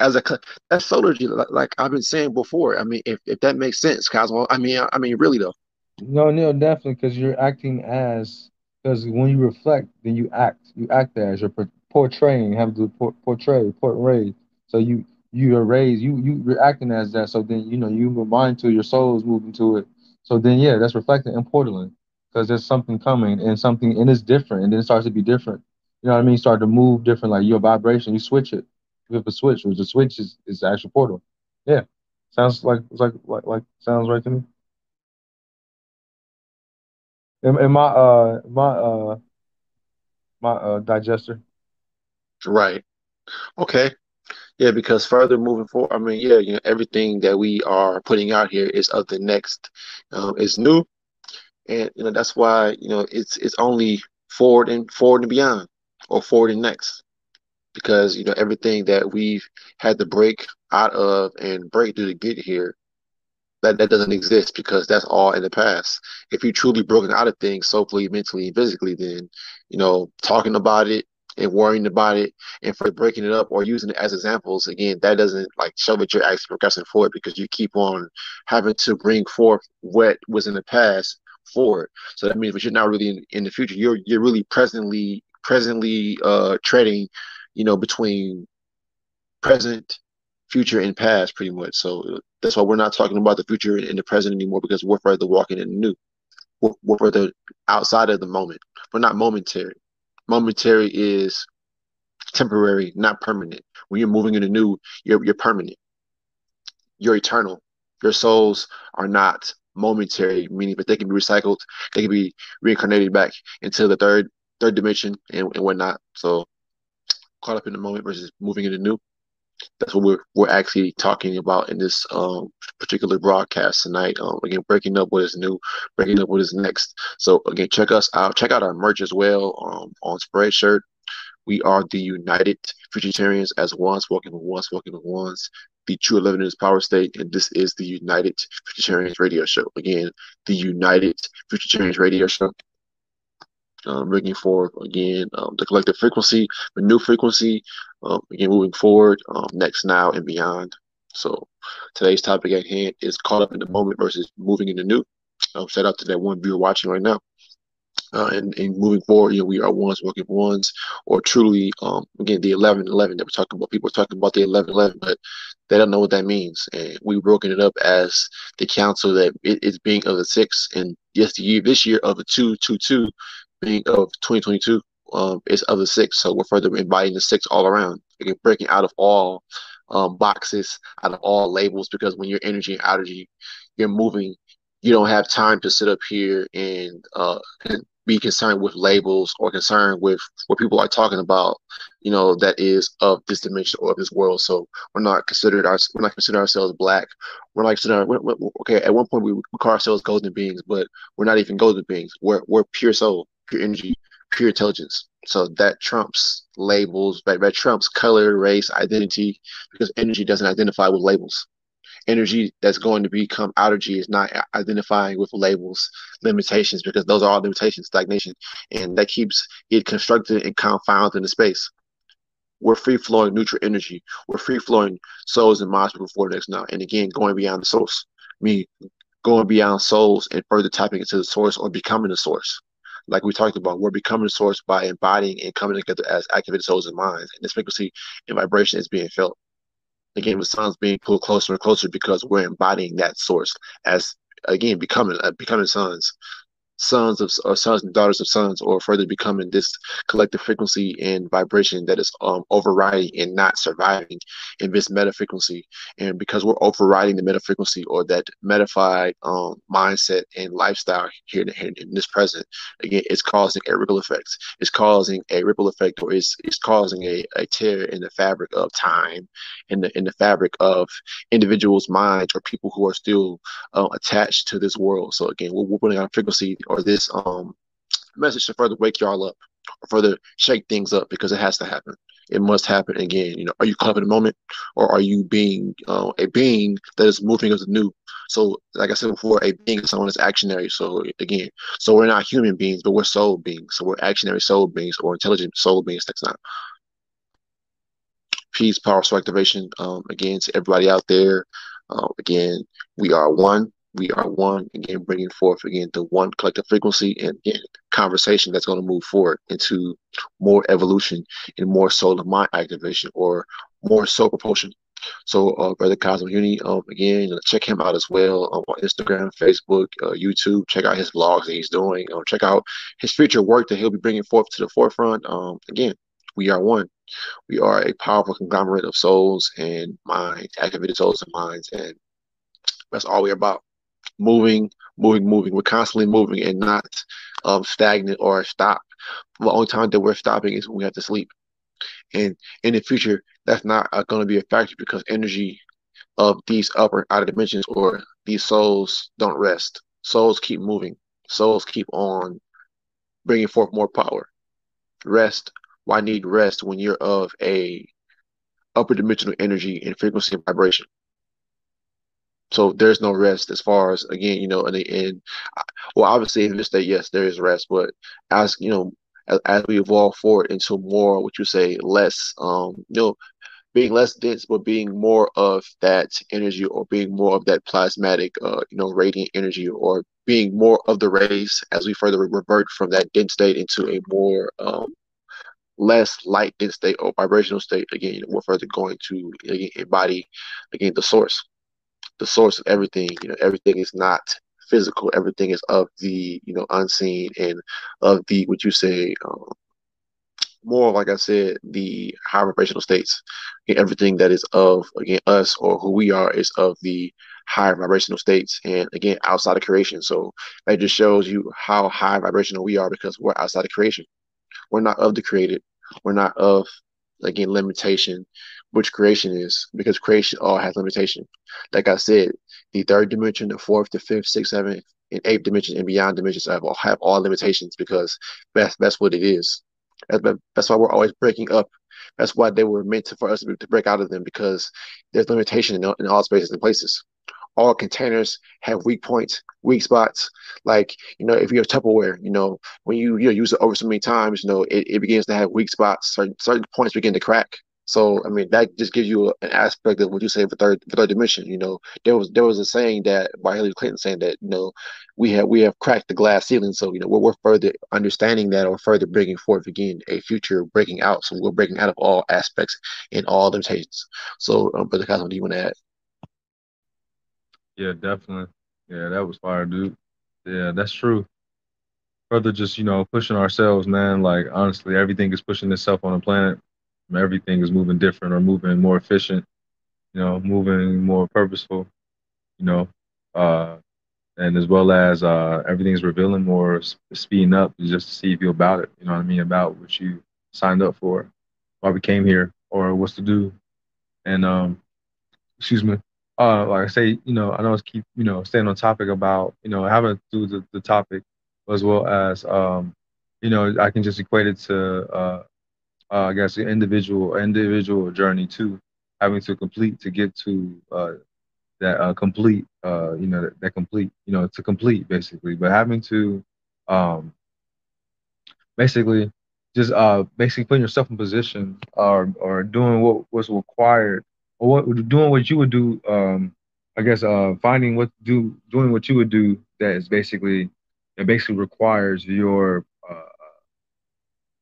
As a that's solargy, like, like I've been saying before. I mean, if, if that makes sense, Cosmo. I mean, I, I mean, really though. No, Neil, definitely, because you're acting as because when you reflect, then you act. You act as you're portraying, have to portray, portray. So you you are raised, you you you're acting as that. So then you know you move mind to your soul is moving to it. So then yeah, that's reflecting in Portland because there's something coming and something and it's different and then it starts to be different. You know what I mean? Start to move different, like your vibration. You switch it. You a switch, which the switch is is the actual portal. Yeah, sounds like like like like sounds right to me. In, in my uh my uh my uh digester. Right. Okay. Yeah, because further moving forward, I mean, yeah, you know, everything that we are putting out here is of the next, um, is new, and you know that's why you know it's it's only forward and forward and beyond, or forward and next, because you know everything that we've had to break out of and break through to get here, that that doesn't exist because that's all in the past. If you're truly broken out of things socially, mentally, and physically, then you know talking about it and worrying about it and for breaking it up or using it as examples again that doesn't like show that you're actually progressing forward because you keep on having to bring forth what was in the past forward. So that means but you're not really in, in the future. You're you're really presently presently uh treading you know between present future and past pretty much. So that's why we're not talking about the future and the present anymore because we're further walking in the new we're, we're further outside of the moment we're not momentary momentary is temporary, not permanent. When you're moving in the new, you're you're permanent. You're eternal. Your souls are not momentary, meaning but they can be recycled, they can be reincarnated back into the third third dimension and, and whatnot. So caught up in the moment versus moving into new that's what we're we're actually talking about in this um, particular broadcast tonight. Um, again, breaking up what is new, breaking up what is next. So again, check us out. Check out our merch as well um, on Spreadshirt. We are the United Futuritarians as ones, walking with ones, walking with ones. The True Eleven is Power State, and this is the United Futuritarians Radio Show. Again, the United Futuritarians Radio Show um, bringing forward again um, the collective frequency, the new frequency, um, again moving forward, um, next, now, and beyond. So today's topic at hand is caught up in the moment versus moving in the new. Um, shout out to that one viewer watching right now. Uh, and, and moving forward, you know, we are ones working ones, or truly, um, again, the 11 11 that we're talking about. People are talking about the 11 11, but they don't know what that means. And we've broken it up as the council that it is being of the six, and yes, the year this year of the two, two, two, being of 2022 um, is of the six. So we're further inviting the six all around. Breaking out of all um, boxes, out of all labels, because when you're energy and energy, you're moving. You don't have time to sit up here and uh, be concerned with labels or concerned with what people are talking about, you know, that is of this dimension or of this world. So we're not considered our we're not consider ourselves black. We're not considered we're, we're, okay. At one point we, we call ourselves golden beings, but we're not even golden beings. We're we're pure soul, pure energy, pure intelligence. So that trumps labels, that, that trumps color, race, identity, because energy doesn't identify with labels energy that's going to become allergy is not identifying with labels, limitations, because those are all limitations, stagnation, and that keeps it constructed and confounded in the space. We're free flowing neutral energy. We're free flowing souls and minds before next now. And again, going beyond the source. Me going beyond souls and further tapping into the source or becoming the source. Like we talked about, we're becoming source by embodying and coming together as activated souls and minds. And this frequency and vibration is being felt. Again, the sun's being pulled closer and closer because we're embodying that source as again becoming uh, becoming sons sons of or sons and daughters of sons, or further becoming this collective frequency and vibration that is um, overriding and not surviving in this meta frequency. And because we're overriding the meta frequency or that metafied um, mindset and lifestyle here in, in, this present, again, it's causing a ripple effect. It's causing a ripple effect, or it's, it's causing a, a tear in the fabric of time, in the in the fabric of individuals' minds or people who are still uh, attached to this world. So again, we're, we're putting on frequency or this um message to further wake y'all up further shake things up because it has to happen. It must happen again. You know, are you caught up in the moment, or are you being uh, a being that is moving as a new? So, like I said before, a being is someone that's actionary. So again, so we're not human beings, but we're soul beings. So we're actionary soul beings or intelligent soul beings next time. Peace, power, soul activation. Um, again, to everybody out there. Uh, again, we are one we are one again bringing forth again the one collective frequency and again conversation that's going to move forward into more evolution and more soul of mind activation or more soul propulsion. So uh, brother cosmo uni um, again check him out as well um, on instagram facebook uh, youtube. Check out his vlogs that he's doing. Um, check out his future work that he'll be bringing forth to the forefront. Um, again we are one. We are a powerful conglomerate of souls and minds activated souls and minds and that's all we're about moving, moving, moving. We're constantly moving and not um, stagnant or stop. The only time that we're stopping is when we have to sleep. And in the future, that's not uh, going to be a factor because energy of these upper outer dimensions or these souls don't rest. Souls keep moving. Souls keep on bringing forth more power. Rest. Why need rest when you're of a upper dimensional energy and frequency and vibration? So there's no rest as far as again, you know, and and well, obviously in this state, yes, there is rest, but as you know, as, as we evolve forward into more, what you say, less, um, you know, being less dense, but being more of that energy, or being more of that plasmatic, uh, you know, radiant energy, or being more of the rays as we further revert from that dense state into a more um, less light dense state or vibrational state. Again, you know, we're further going to again, embody again the source the source of everything. You know, everything is not physical. Everything is of the you know unseen and of the what you say. Um, more like I said, the high vibrational states. Everything that is of again us or who we are is of the higher vibrational states, and again outside of creation. So that just shows you how high vibrational we are because we're outside of creation. We're not of the created. We're not of again limitation which creation is because creation all has limitation. Like I said, the third dimension, the fourth, the fifth, sixth, seventh, and eighth dimension and beyond dimensions have all, have all limitations because that's that's what it is. That's, that's why we're always breaking up. That's why they were meant to, for us to, to break out of them because there's limitation in, in all spaces and places all containers have weak points, weak spots. Like, you know, if you have Tupperware, you know, when you, you know, use it over so many times, you know, it, it begins to have weak spots. Certain, certain points begin to crack. So I mean that just gives you an aspect of what you say for third for third dimension. You know, there was there was a saying that by Hillary Clinton saying that you know we have we have cracked the glass ceiling. So you know we're, we're further understanding that or further bringing forth again a future breaking out. So we're breaking out of all aspects and all limitations. So um, Brother Cosmo, do you want to add? Yeah, definitely. Yeah, that was fire, dude. Yeah, that's true. Further, just you know, pushing ourselves, man. Like honestly, everything is pushing itself on the planet everything is moving different or moving more efficient, you know, moving more purposeful, you know, uh, and as well as uh, everything's revealing more, speeding up just to see if you're about it, you know what I mean, about what you signed up for, why we came here, or what's to do. And, um, excuse me, uh, like I say, you know, I know it's keep, you know, staying on topic about, you know, having to do the, the topic as well as, um, you know, I can just equate it to uh, uh, I guess, an individual individual journey too, having to complete to get to uh, that uh, complete, uh, you know, that, that, complete, you know, to complete basically, but having to um, basically just uh, basically putting yourself in position or or doing what was required or what doing what you would do um, I guess uh, finding what do doing what you would do that is basically it basically requires your uh,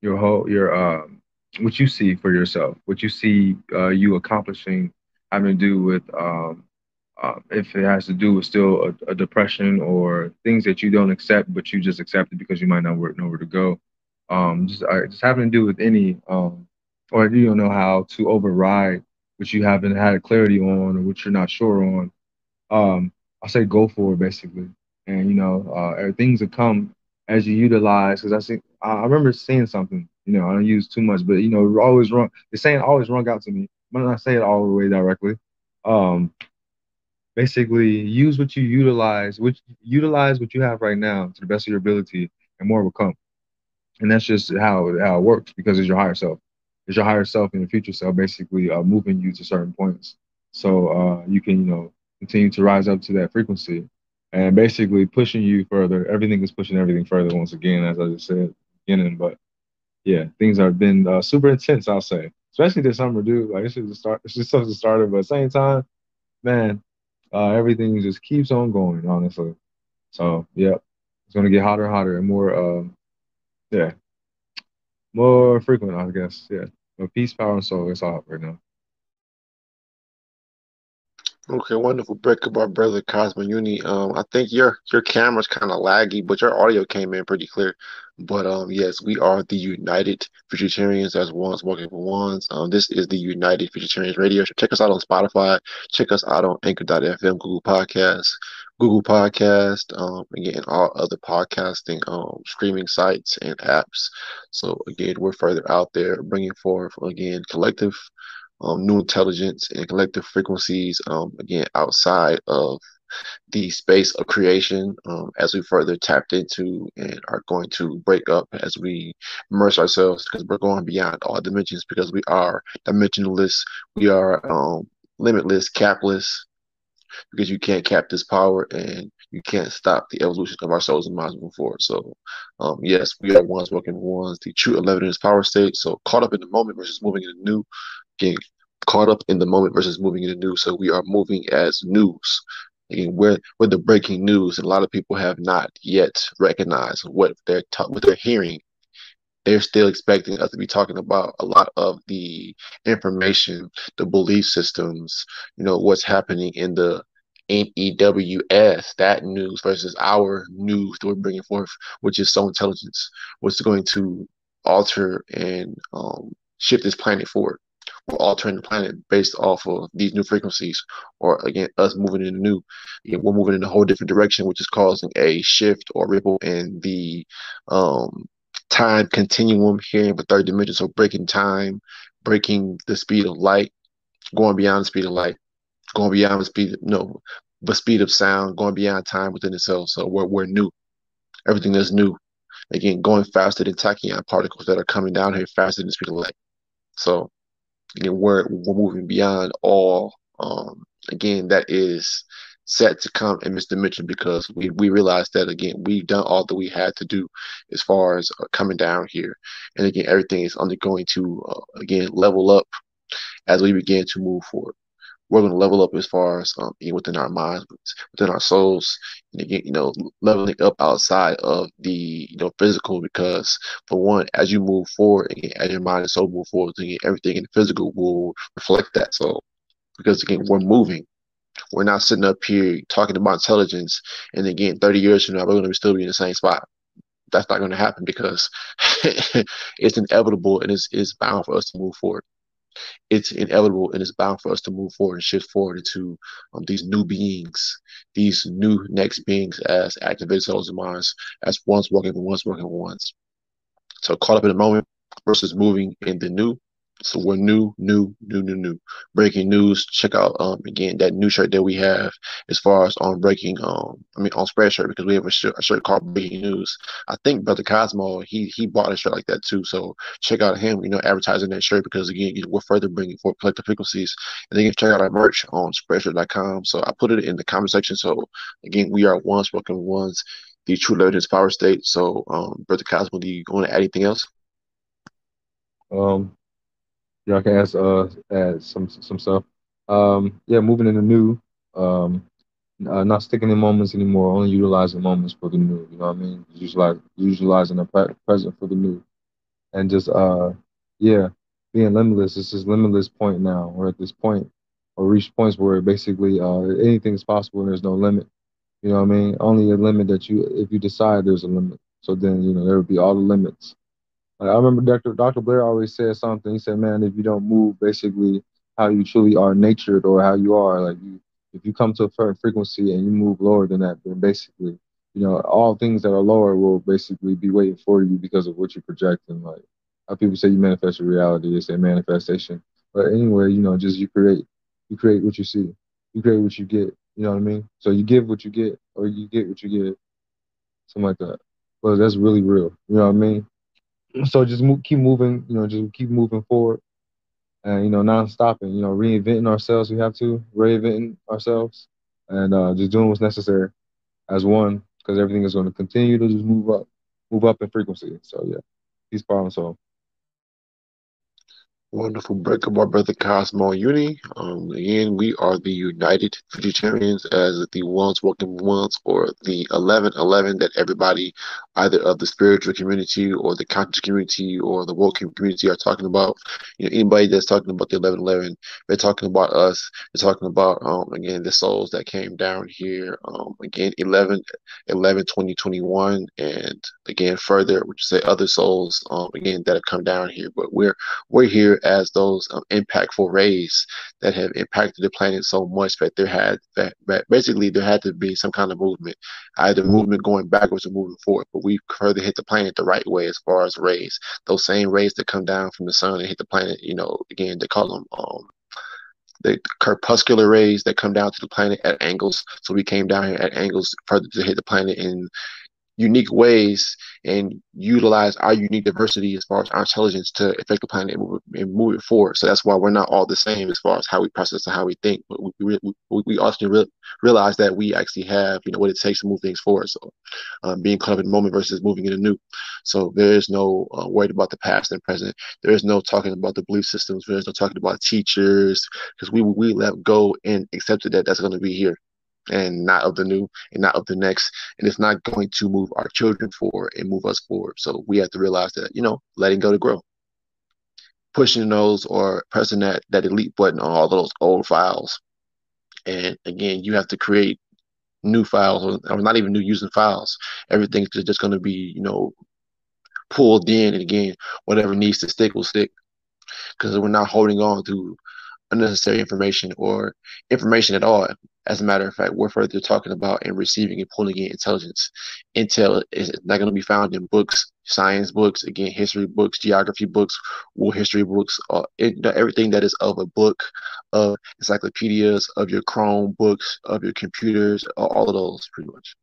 your whole your um what you see for yourself, what you see uh, you accomplishing, having to do with um, uh, if it has to do with still a, a, depression or things that you don't accept, but you just accept it because you might not know where to go. Um, just uh, just having to do with any um, or you don't know how to override what you haven't had a clarity on or what you're not sure on. Um, I say go for it basically, and you know uh, things will come as you utilize. Because I think I remember saying something. You know, I don't use too much, but you know, always run. The saying always rung out to me. I'm not say it all the way directly. Um, basically, use what you utilize, which utilize what you have right now to the best of your ability, and more will come. And that's just how how it works because it's your higher self. It's your higher self and your future self basically uh, moving you to certain points. So uh, you can, you know, continue to rise up to that frequency and basically pushing you further. Everything is pushing everything further once again, as I just said beginning. But yeah, things have been uh, super intense, I'll say. Especially this summer, dude. Like it's just start it's just something started, but at the same time, man, uh, everything just keeps on going, honestly. So yeah, it's gonna get hotter and hotter and more um yeah. More frequent, I guess. Yeah. But peace, power, and soul, it's all right now. Okay, wonderful breakup, our brother Cosmo Uni. Um, I think your your camera's kind of laggy, but your audio came in pretty clear. But um, yes, we are the United Futuritarians as ones working for ones. Um, this is the United Futuritarians Radio Show. Check us out on Spotify. Check us out on Anchor.fm, Google Podcasts, Google Podcast, um, again, all other podcasting um streaming sites and apps. So again, we're further out there bringing forth again collective um, new intelligence and collective frequencies, um, again, outside of the space of creation um, as we further tapped into and are going to break up as we immerse ourselves because we're going beyond all dimensions because we are dimensionless, we are um, limitless, capless, because you can't cap this power and you can't stop the evolution of our souls and minds moving forward. So, um, yes, we are ones working ones, the true 11 in is power state. So, caught up in the moment versus moving in the new getting caught up in the moment versus moving into news. So we are moving as news. Again, we're, we're the breaking news, and a lot of people have not yet recognized what they're ta- what they're hearing. They're still expecting us to be talking about a lot of the information, the belief systems, you know, what's happening in the NEWS, that news versus our news that we're bringing forth, which is so intelligence, what's going to alter and um, shift this planet forward we're altering the planet based off of these new frequencies, or again, us moving in new. We're moving in a whole different direction, which is causing a shift or ripple in the um, time continuum here in the third dimension. So breaking time, breaking the speed of light, going beyond the speed of light, going beyond the speed, of, no, the speed of sound, going beyond time within itself. So we're we're new. Everything is new. Again, going faster than tachyon particles that are coming down here faster than the speed of light. So again, we're, we're moving beyond all, um, again, that is set to come in this dimension because we, we realized that, again, we've done all that we had to do as far as uh, coming down here. And again, everything is undergoing to, uh, again, level up as we begin to move forward we're going to level up as far as um, within our minds, within our souls, and again, you know, leveling up outside of the you know physical. Because for one, as you move forward, again, as your mind and soul move forward, again, everything in the physical will reflect that. So, because again, we're moving. We're not sitting up here talking about intelligence, and again, 30 years from now, we're going to still be in the same spot. That's not going to happen because <laughs> it's inevitable and it's, it's bound for us to move forward it's inevitable and it's bound for us to move forward and shift forward into um, these new beings, these new next beings as activated souls and minds, as ones walking for ones working for ones. So caught up in the moment versus moving in the new so we're new, new, new, new, new. Breaking news. Check out um again that new shirt that we have as far as on breaking um I mean on Spreadshirt because we have a shirt, a shirt called Breaking News. I think Brother Cosmo he he bought a shirt like that too. So check out him, you know, advertising that shirt because again we're further bringing forth collective frequencies. And then you can check out our merch on Spreadshirt.com. So I put it in the comment section. So again, we are ones working ones. The true legends power state. So um Brother Cosmo, do you want to add anything else? Um, y'all can ask uh add some some stuff. Um, yeah, moving into new. um, uh, not sticking in moments anymore, only utilizing moments for the new. You know what I mean? Utilize, utilizing the pre- present for the new, and just uh, yeah, being limitless. This limitless point now. We're at this point, or reach points where basically uh, anything is possible and there's no limit. You know what I mean? Only a limit that you, if you decide there's a limit. So then you know there would be all the limits. Like, I remember Dr. Dr. Blair always said something. He said, "Man, if you don't move, basically how you truly are natured or how you are, like you if you come to a certain frequency and you move lower than that, then basically, you know, all things that are lower will basically be waiting for you because of what you're projecting. Like how people say you manifest your reality, they say manifestation. But anyway, you know, just you create, you create what you see, you create what you get. You know what I mean? So you give what you get, or you get what you get, something like that. But that's really real. You know what I mean? So just keep moving. You know, just keep moving forward and you know, non-stopping, you know, reinventing ourselves. We have to reinventing ourselves, and uh, just doing what's necessary as one, because everything is going to continue to just move up, move up in frequency. So yeah, peace, and soul. Wonderful breakup, my brother Cosmo Uni. Um, again, we are the United Futuritarians as the ones walking ones, or the 1111 that everybody, either of the spiritual community or the conscious community or the woke community, are talking about. You know, anybody that's talking about the 1111, they're talking about us. They're talking about, um, again, the souls that came down here. Um, again, 11, 11, 2021, and again, further, which say other souls, um, again, that have come down here. But we're we're here as those um, impactful rays that have impacted the planet so much that there had that, that basically there had to be some kind of movement, either movement going backwards or moving forward. But we further hit the planet the right way as far as rays. Those same rays that come down from the sun and hit the planet, you know, again they call them um, the corpuscular rays that come down to the planet at angles. So we came down here at angles further to hit the planet in unique ways and utilize our unique diversity as far as our intelligence to affect the planet and move, and move it forward. So that's why we're not all the same as far as how we process and how we think. But we we, we, we often re- realize that we actually have you know what it takes to move things forward. So um, being caught up in the moment versus moving in the new. So there is no uh, worried about the past and present. There is no talking about the belief systems. There is no talking about teachers because we we let go and accepted that that's going to be here and not of the new and not of the next. And it's not going to move our children forward and move us forward. So we have to realize that, you know, letting go to grow. Pushing those or pressing that, that delete button on all those old files. And again, you have to create new files or not even new using files. Everything's just going to be, you know, pulled in. And again, whatever needs to stick will stick because we're not holding on to unnecessary information or information at all. As a matter of fact, we're further talking about and receiving and pulling in intelligence. Intel is not going to be found in books, science books, again, history books, geography books, world history books, uh, it, everything that is of a book, of encyclopedias, of your Chrome books, of your computers, all of those pretty much.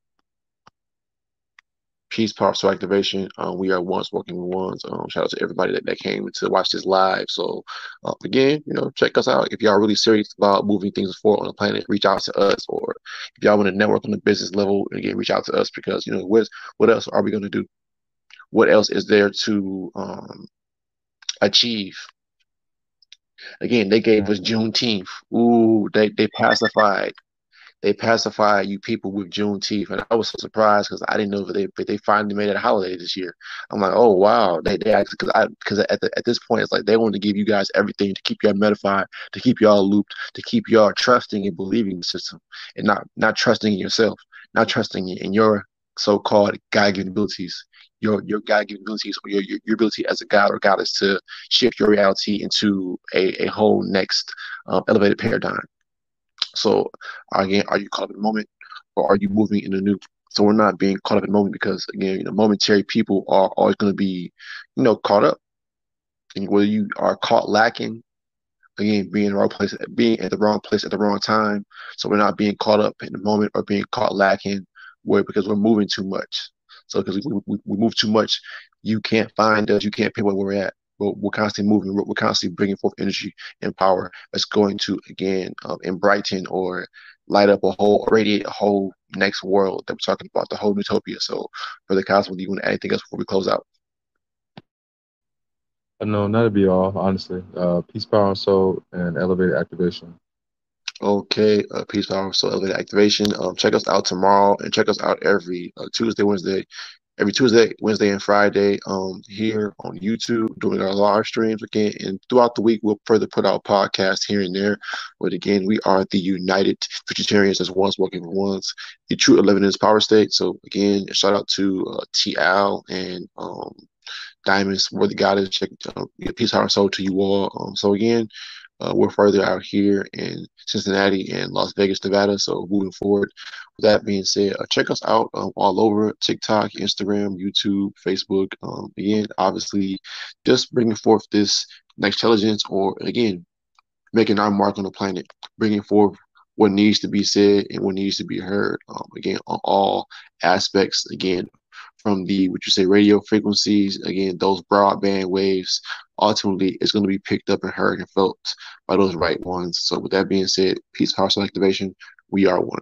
Peace, Power, Soul Activation. Um, we are once working with ones. Um, shout out to everybody that, that came to watch this live. So, uh, again, you know, check us out. If y'all really serious about moving things forward on the planet, reach out to us. Or if y'all want to network on the business level, again, reach out to us because, you know, what, what else are we going to do? What else is there to um, achieve? Again, they gave us Juneteenth. Ooh, they, they pacified they pacify you people with Juneteenth, and I was so surprised because I didn't know if they they finally made it a holiday this year. I'm like, oh wow, they they actually because I because at the, at this point it's like they want to give you guys everything to keep y'all medified, to keep y'all looped, to keep y'all trusting and believing the system, and not not trusting in yourself, not trusting in your so-called God-given abilities, your your God-given abilities, or your, your, your ability as a god or goddess to shift your reality into a, a whole next um, elevated paradigm. So again, are you caught up in the moment or are you moving in the new? So we're not being caught up in the moment because again, you know, momentary people are always going to be, you know, caught up. And whether you are caught lacking, again, being in the wrong place, being at the wrong place at the wrong time. So we're not being caught up in the moment or being caught lacking where because we're moving too much. So because we, we, we move too much, you can't find us, you can't pinpoint where we're at we're, we're constantly moving, we're, we're, constantly bringing forth energy and power that's going to again um, brighten or light up a whole, radiate a whole next world that we're talking about, the whole utopia. So, for the Cosmo, do you want to add anything else before we close out? Uh, no, that'd be all. Honestly, uh, peace, power, and soul, and elevated activation. Okay, uh, peace, power, soul, elevated activation. Um, check us out tomorrow and check us out every uh, Tuesday, Wednesday, every Tuesday, Wednesday, and Friday. Um, here on YouTube, doing our live streams again, and throughout the week we'll further put out podcasts here and there. But again, we are the United Futuritarians as ones working for ones, the true eleven is power state. So again, shout out to uh, T Al and um, Diamonds, where the God is. Check uh, peace, power, soul to you all. Um, so again. Uh, we're further out here in Cincinnati and Las Vegas, Nevada. So moving forward, with that being said, uh, check us out um, all over TikTok, Instagram, YouTube, Facebook. Um, again, obviously, just bringing forth this next intelligence, or again, making our mark on the planet, bringing forth what needs to be said and what needs to be heard. Um, again, on all aspects. Again, from the what you say radio frequencies again those broadband waves ultimately it's going to be picked up and heard and felt by those right ones. So with that being said peace power activation. We are one.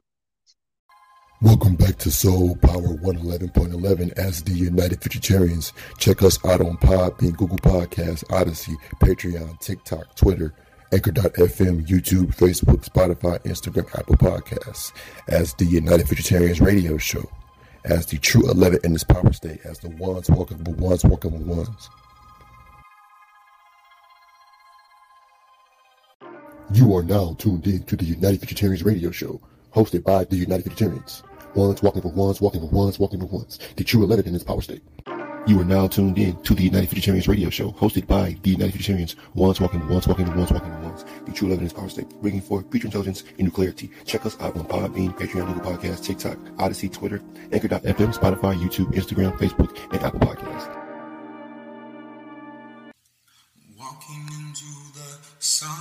Welcome back to Soul Power 111.11 as the United Futuritarians. Check us out on Podbean, Google Podcasts, Odysee, Patreon, TikTok, Twitter, Anchor.fm, YouTube, Facebook, Spotify, Instagram, Apple Podcasts. As the United Futuritarians Radio Show. As the true 11 in this power state, as the ones walking with ones walking with ones. You are now tuned in to the United Futuritarians Radio Show, hosted by the United Futuritarians. Ones walking for ones, walking for ones, walking for ones. The true 11 in this power state. You are now tuned in to the United Futuritarians Radio Show, hosted by the United Futuritarians. Ones walking, ones walking, ones walking, ones. The true evidence power state, bringing forth future intelligence and new clarity. Check us out on Podbean, Patreon, Google Podcasts, TikTok, Odysee, Twitter, Anchor.fm, Spotify, YouTube, Instagram, Facebook, and Apple Podcasts. Walking into the sun,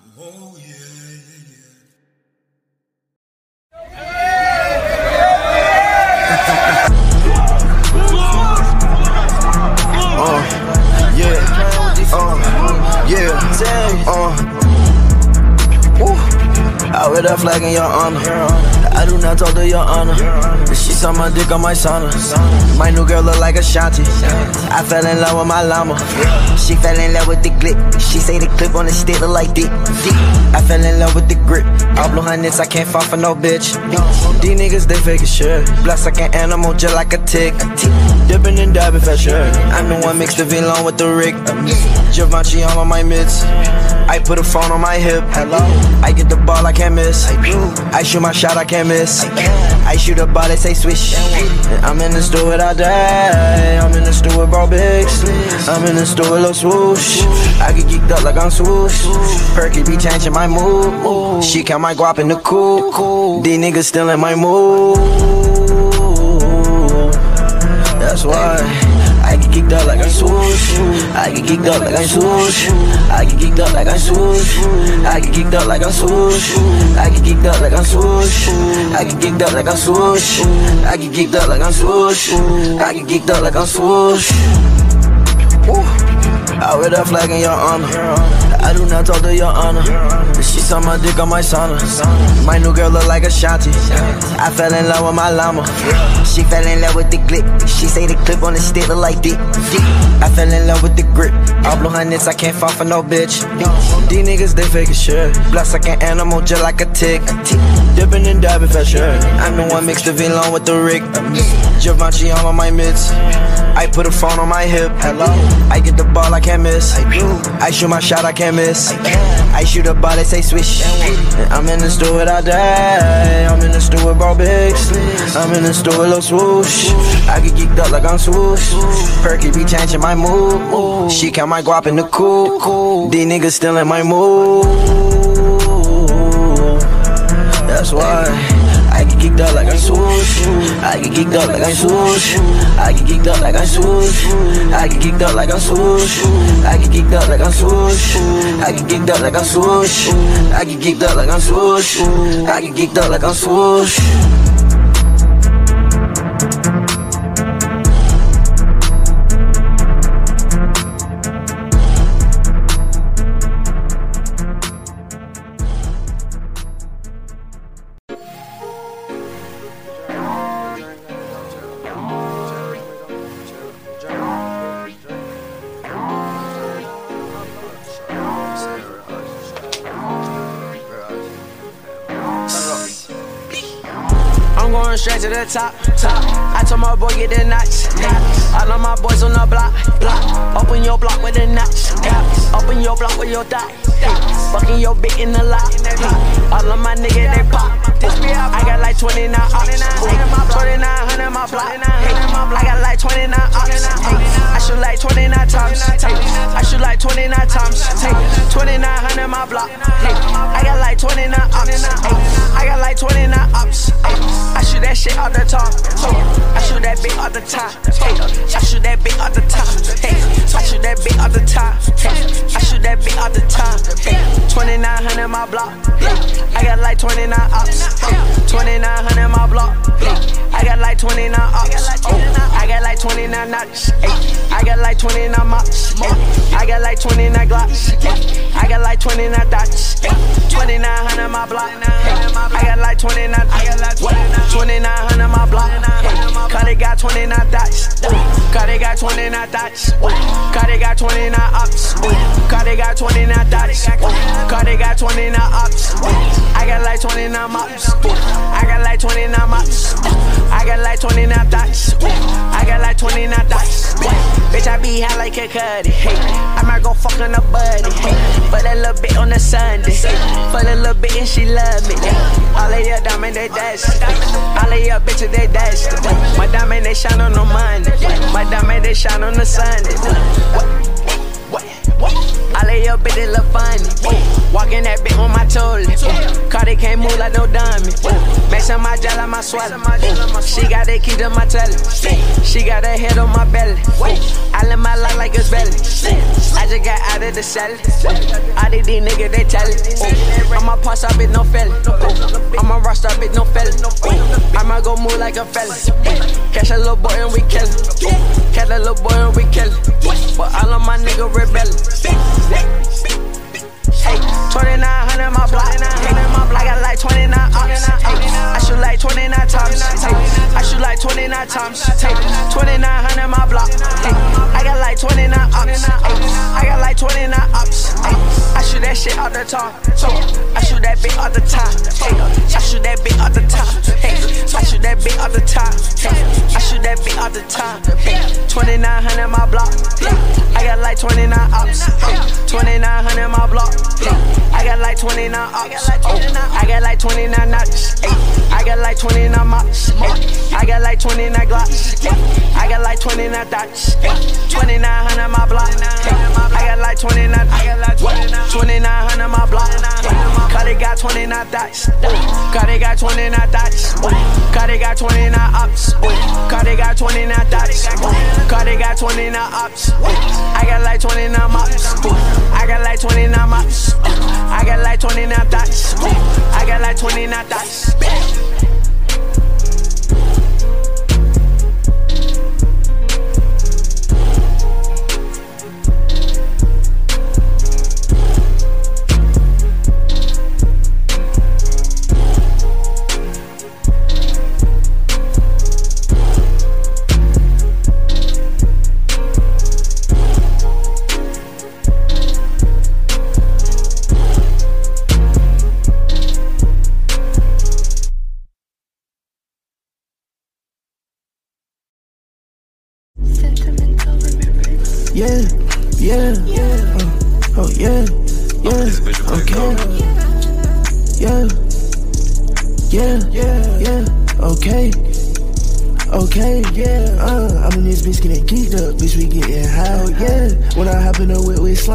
Oh, yeah, oh, yeah, oh, yeah. Oh. I wear that flag in your honor. I do not talk to your honor. She saw my dick on my sauna. My new girl look like a shanty. I fell in love with my llama. She fell in love with the glip. She say the clip on the stick look like dick. I fell in love with the grip. All blue hundreds, I can't fall for no bitch. These niggas, they fake as shit. Blessed like an animal, just like a tick. Dipping and dabbing for sure. I'm the one mixed the V-Long with the Rick. Givenchy on my mitts. I put a phone on my hip. Hello. I get the ball, I can't miss. I shoot my shot, I can't miss. I shoot a ball, they say swish. I'm in the store with all day. I'm in the store with bro bigs. I'm in the store with Lil Swoosh. I get geeked up like I'm swoosh. Perky be changing my mood. She count my guap in the cool. These niggas still in my mood. That's why. I get geeked up like I swoosh. I get geeked up like I swoosh. I get geeked up like I swoosh. I get geeked up like I swoosh. I get geeked up like I swoosh. I get geeked up like I swoosh. I get geeked up like I swoosh. I get geeked up like I swoosh. I wear that flag in your honor. I do not talk to your honor. She saw my dick on my sauna. My new girl look like a shanty. I fell in love with my llama. She fell in love with the glip. She say the clip on the stick look like dick. I fell in love with the grip. All blue hundreds, I can't fall for no bitch. These niggas, they fake as shit. Blessed like an animal, just like a tick. Dipping and dabbing for sure. I'm the one mixed the V-Long with the Rick. Givenchy all on my mitts. I put a phone on my hip. Hello. I get the ball, I can't miss. I shoot my shot, I can't miss. I shoot a ball, they say swish. I'm in the store with all day. I'm in the store with bro bigs. I'm in the store with Lil Swoosh. I get geeked up like I'm swoosh. Perky be changing my mood. She count my guap in the cool. These niggas still in my mood. That's why get geeked up like I'm swoosh. I get geeked up like I'm swoosh. I get geeked up like I'm swoosh. I get geeked up like I'm swoosh. I get geeked up like I'm swoosh. I get geeked up like I'm swoosh. I get geeked up like I'm swoosh. I get geeked up like I'm swoosh. Told my boy get the notch. All of my boys on the block. block. Open your block with a notch. Open your block with your thigh. Fucking your bitch in the lot. All of my niggas they pop. I got like 29 ops. 2900 my block. I got like 29 ops. I shoot like 29 times. Shoot like 29 times. Hey, 2900 my block. Hey, I got like 29 ops. I got like 29 ops. I shoot that shit off the top. I shoot that bitch off the top. I shoot that bitch off the top. I shoot that bitch off the top. I shoot that bitch off the top. 2900 my block. I got like 29 ops. 2900 my block. I got like 29 ops. I got like 29 knots. I got like 29 mops. I got like 29 glocks. I got like 29 dots. 2900 my block. I got like 29 2900 my block. They got 29 dots. They got 29 dots. They got 29 ops. They got 29 dots. They got 29 ops. I got like 29 mops. I got like 29 mops. I got like 29 dots. I got like 29 dots. Bitch, I be high like a cutty. I might go fuck on a buddy. For that little bit on the Sunday. For that little bit and she love me. All of your diamond they dash. All of your bitches they dash. My diamond they shine on the Monday. My diamond they shine on the Sunday. What? What? What? All of your bitches look funny. Walking that bitch on my toilet. Car they can't move like no dummy. Messing my jaw like my swallow. She got the key to my telly. She got her head on my belly. I live my life like it's belly. I just got out of the cell. All these niggas they tell it. I'ma pass up it no fella. I'ma rush up it no fella. I'ma go move like a fella. Catch a little boy and we kill him. Catch a little boy and we kill him. But all of my niggas rebelling. Bitch. Hey, 2900 my block. Hey, I got like 29 ops. Hey, I shoot like 29 times. Hey, I shoot like 29 times. Hey, 2900 my block. Hey, I got like 29 ops. Hey, I got like 29 ops. Hey, I shoot that shit out the top. I shoot that bitch out the top. Hey, I shoot that bitch out the top. Hey, I shoot that bitch out the top. Hey, I shoot that bitch out the top. Hey, 2900 my block. Hey, I got like 29 ops. Hey, 2900 my block. I got like 29 ops. Oh, I got like 29 knots. I got like 29 mops. I got like 29 glocks. I got like 29 dots. Hey, 2900 my block. I got like 29. I got like 2900 my block. They got 29 dots. They got 29 dots. They got 29 ops. They got 29 dots. They got 29 ops. I got like 29 mops. I got like 29 mops. I got like 29 dots. I got like 29 dots.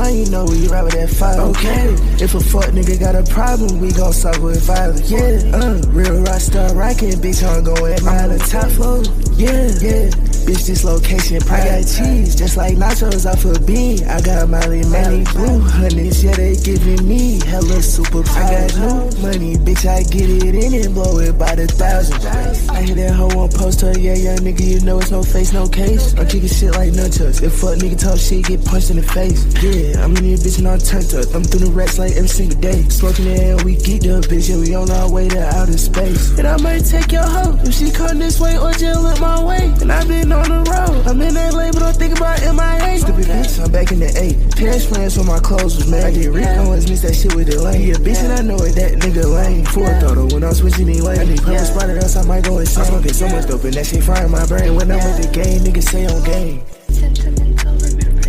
You know we ride with that fire. Okay, if a fuck nigga got a problem, we gon' solve with violence. Yeah, uh, real rock star rockin', bitch, I'm going on the top floor. Yeah, yeah. Bitch, this location, I got cheese, just like nachos off a bean. I got Molly Manny Blue Hundreds, yeah, they giving me hella super I got new money, bitch, I get it in and blow it by the thousands. I hit that hoe on poster, yeah, yeah, nigga, you know it's no face, no case. I'm kicking shit like nunchucks. If fuck nigga talk shit, get punched in the face. Yeah, I'm in here, bitch, and I'm turned up. I'm through the racks like every single day. Smoking the air, we geeked up, bitch, yeah, we on our way to outer space. And I might take your hoe if she come this way or just at my way. And i been on the road. I'm in that label, don't think about MIA. Stupid bitch, I'm back in the eight. Paris friends when my clothes was made. I get rich, I always miss that shit with the lane. Yeah, bitch, and I know it, that nigga lame. Four throttle when I'm switching me lane. I need purple spotted else, I might go insane. I'm smoking so much dope, and that shit frying my brain. When I'm with the game, niggas say on game.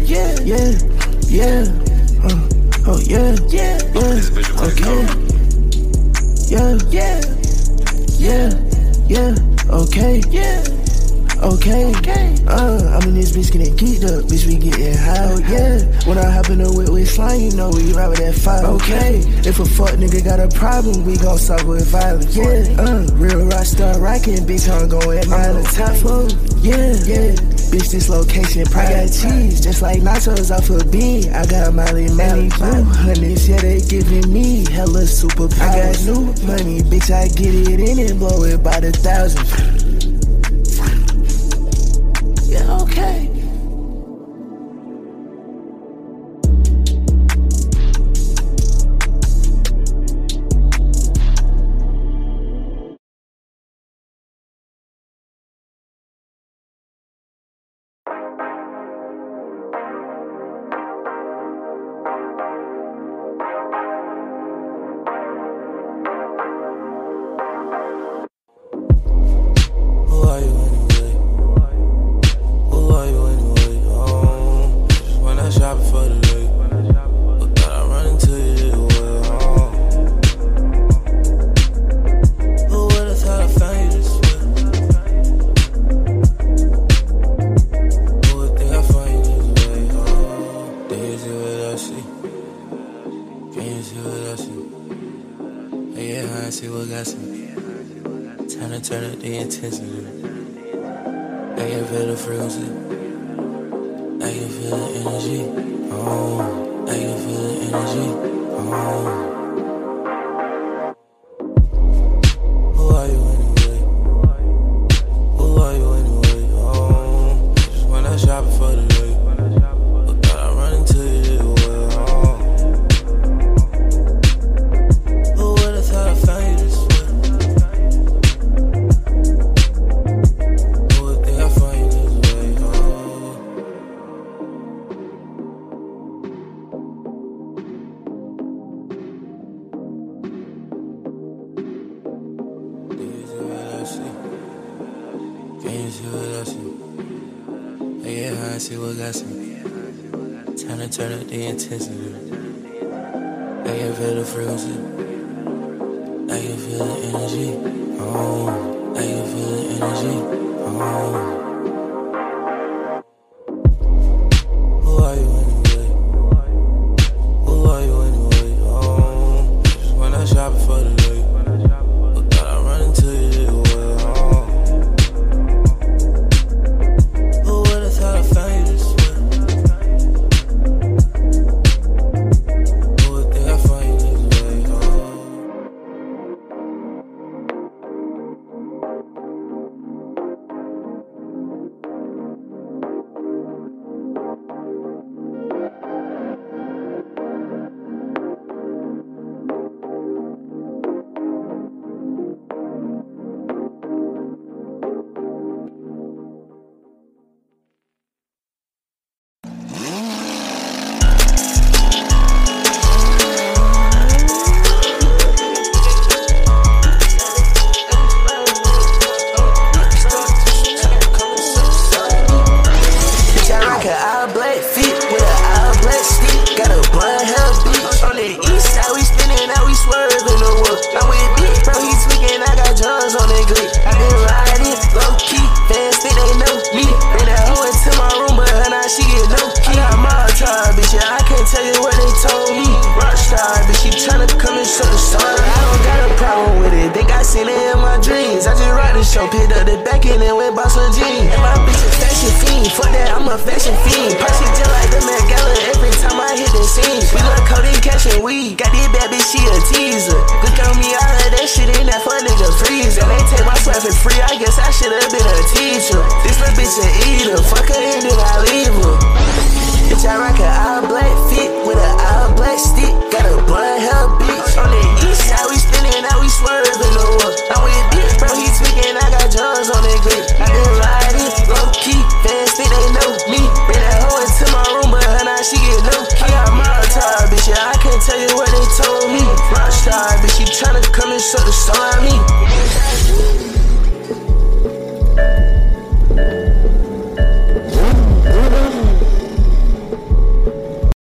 Yeah, yeah, yeah. Uh, oh, yeah, yeah, yeah. Okay. Yeah, yeah, yeah, yeah. Okay, yeah. Okay, uh, I'm in this bitch getting geeked up, bitch, we getting high, oh, yeah. When I hop in the whip with slime, you know we ride with that fire, okay. If a fuck nigga got a problem, we gon' solve with violence, yeah. Uh, real rock star rockin', bitch, I'm going the top floor, yeah, yeah. Bitch, this location, I got cheese, just like nachos off a bean. I got Molly Manny Blue Hundreds, yeah, they giving me hella super I got new money, bitch, I get it in and blow it by the thousands. I can feel the frequency. I can feel the energy. Oh, I can feel the energy. Oh.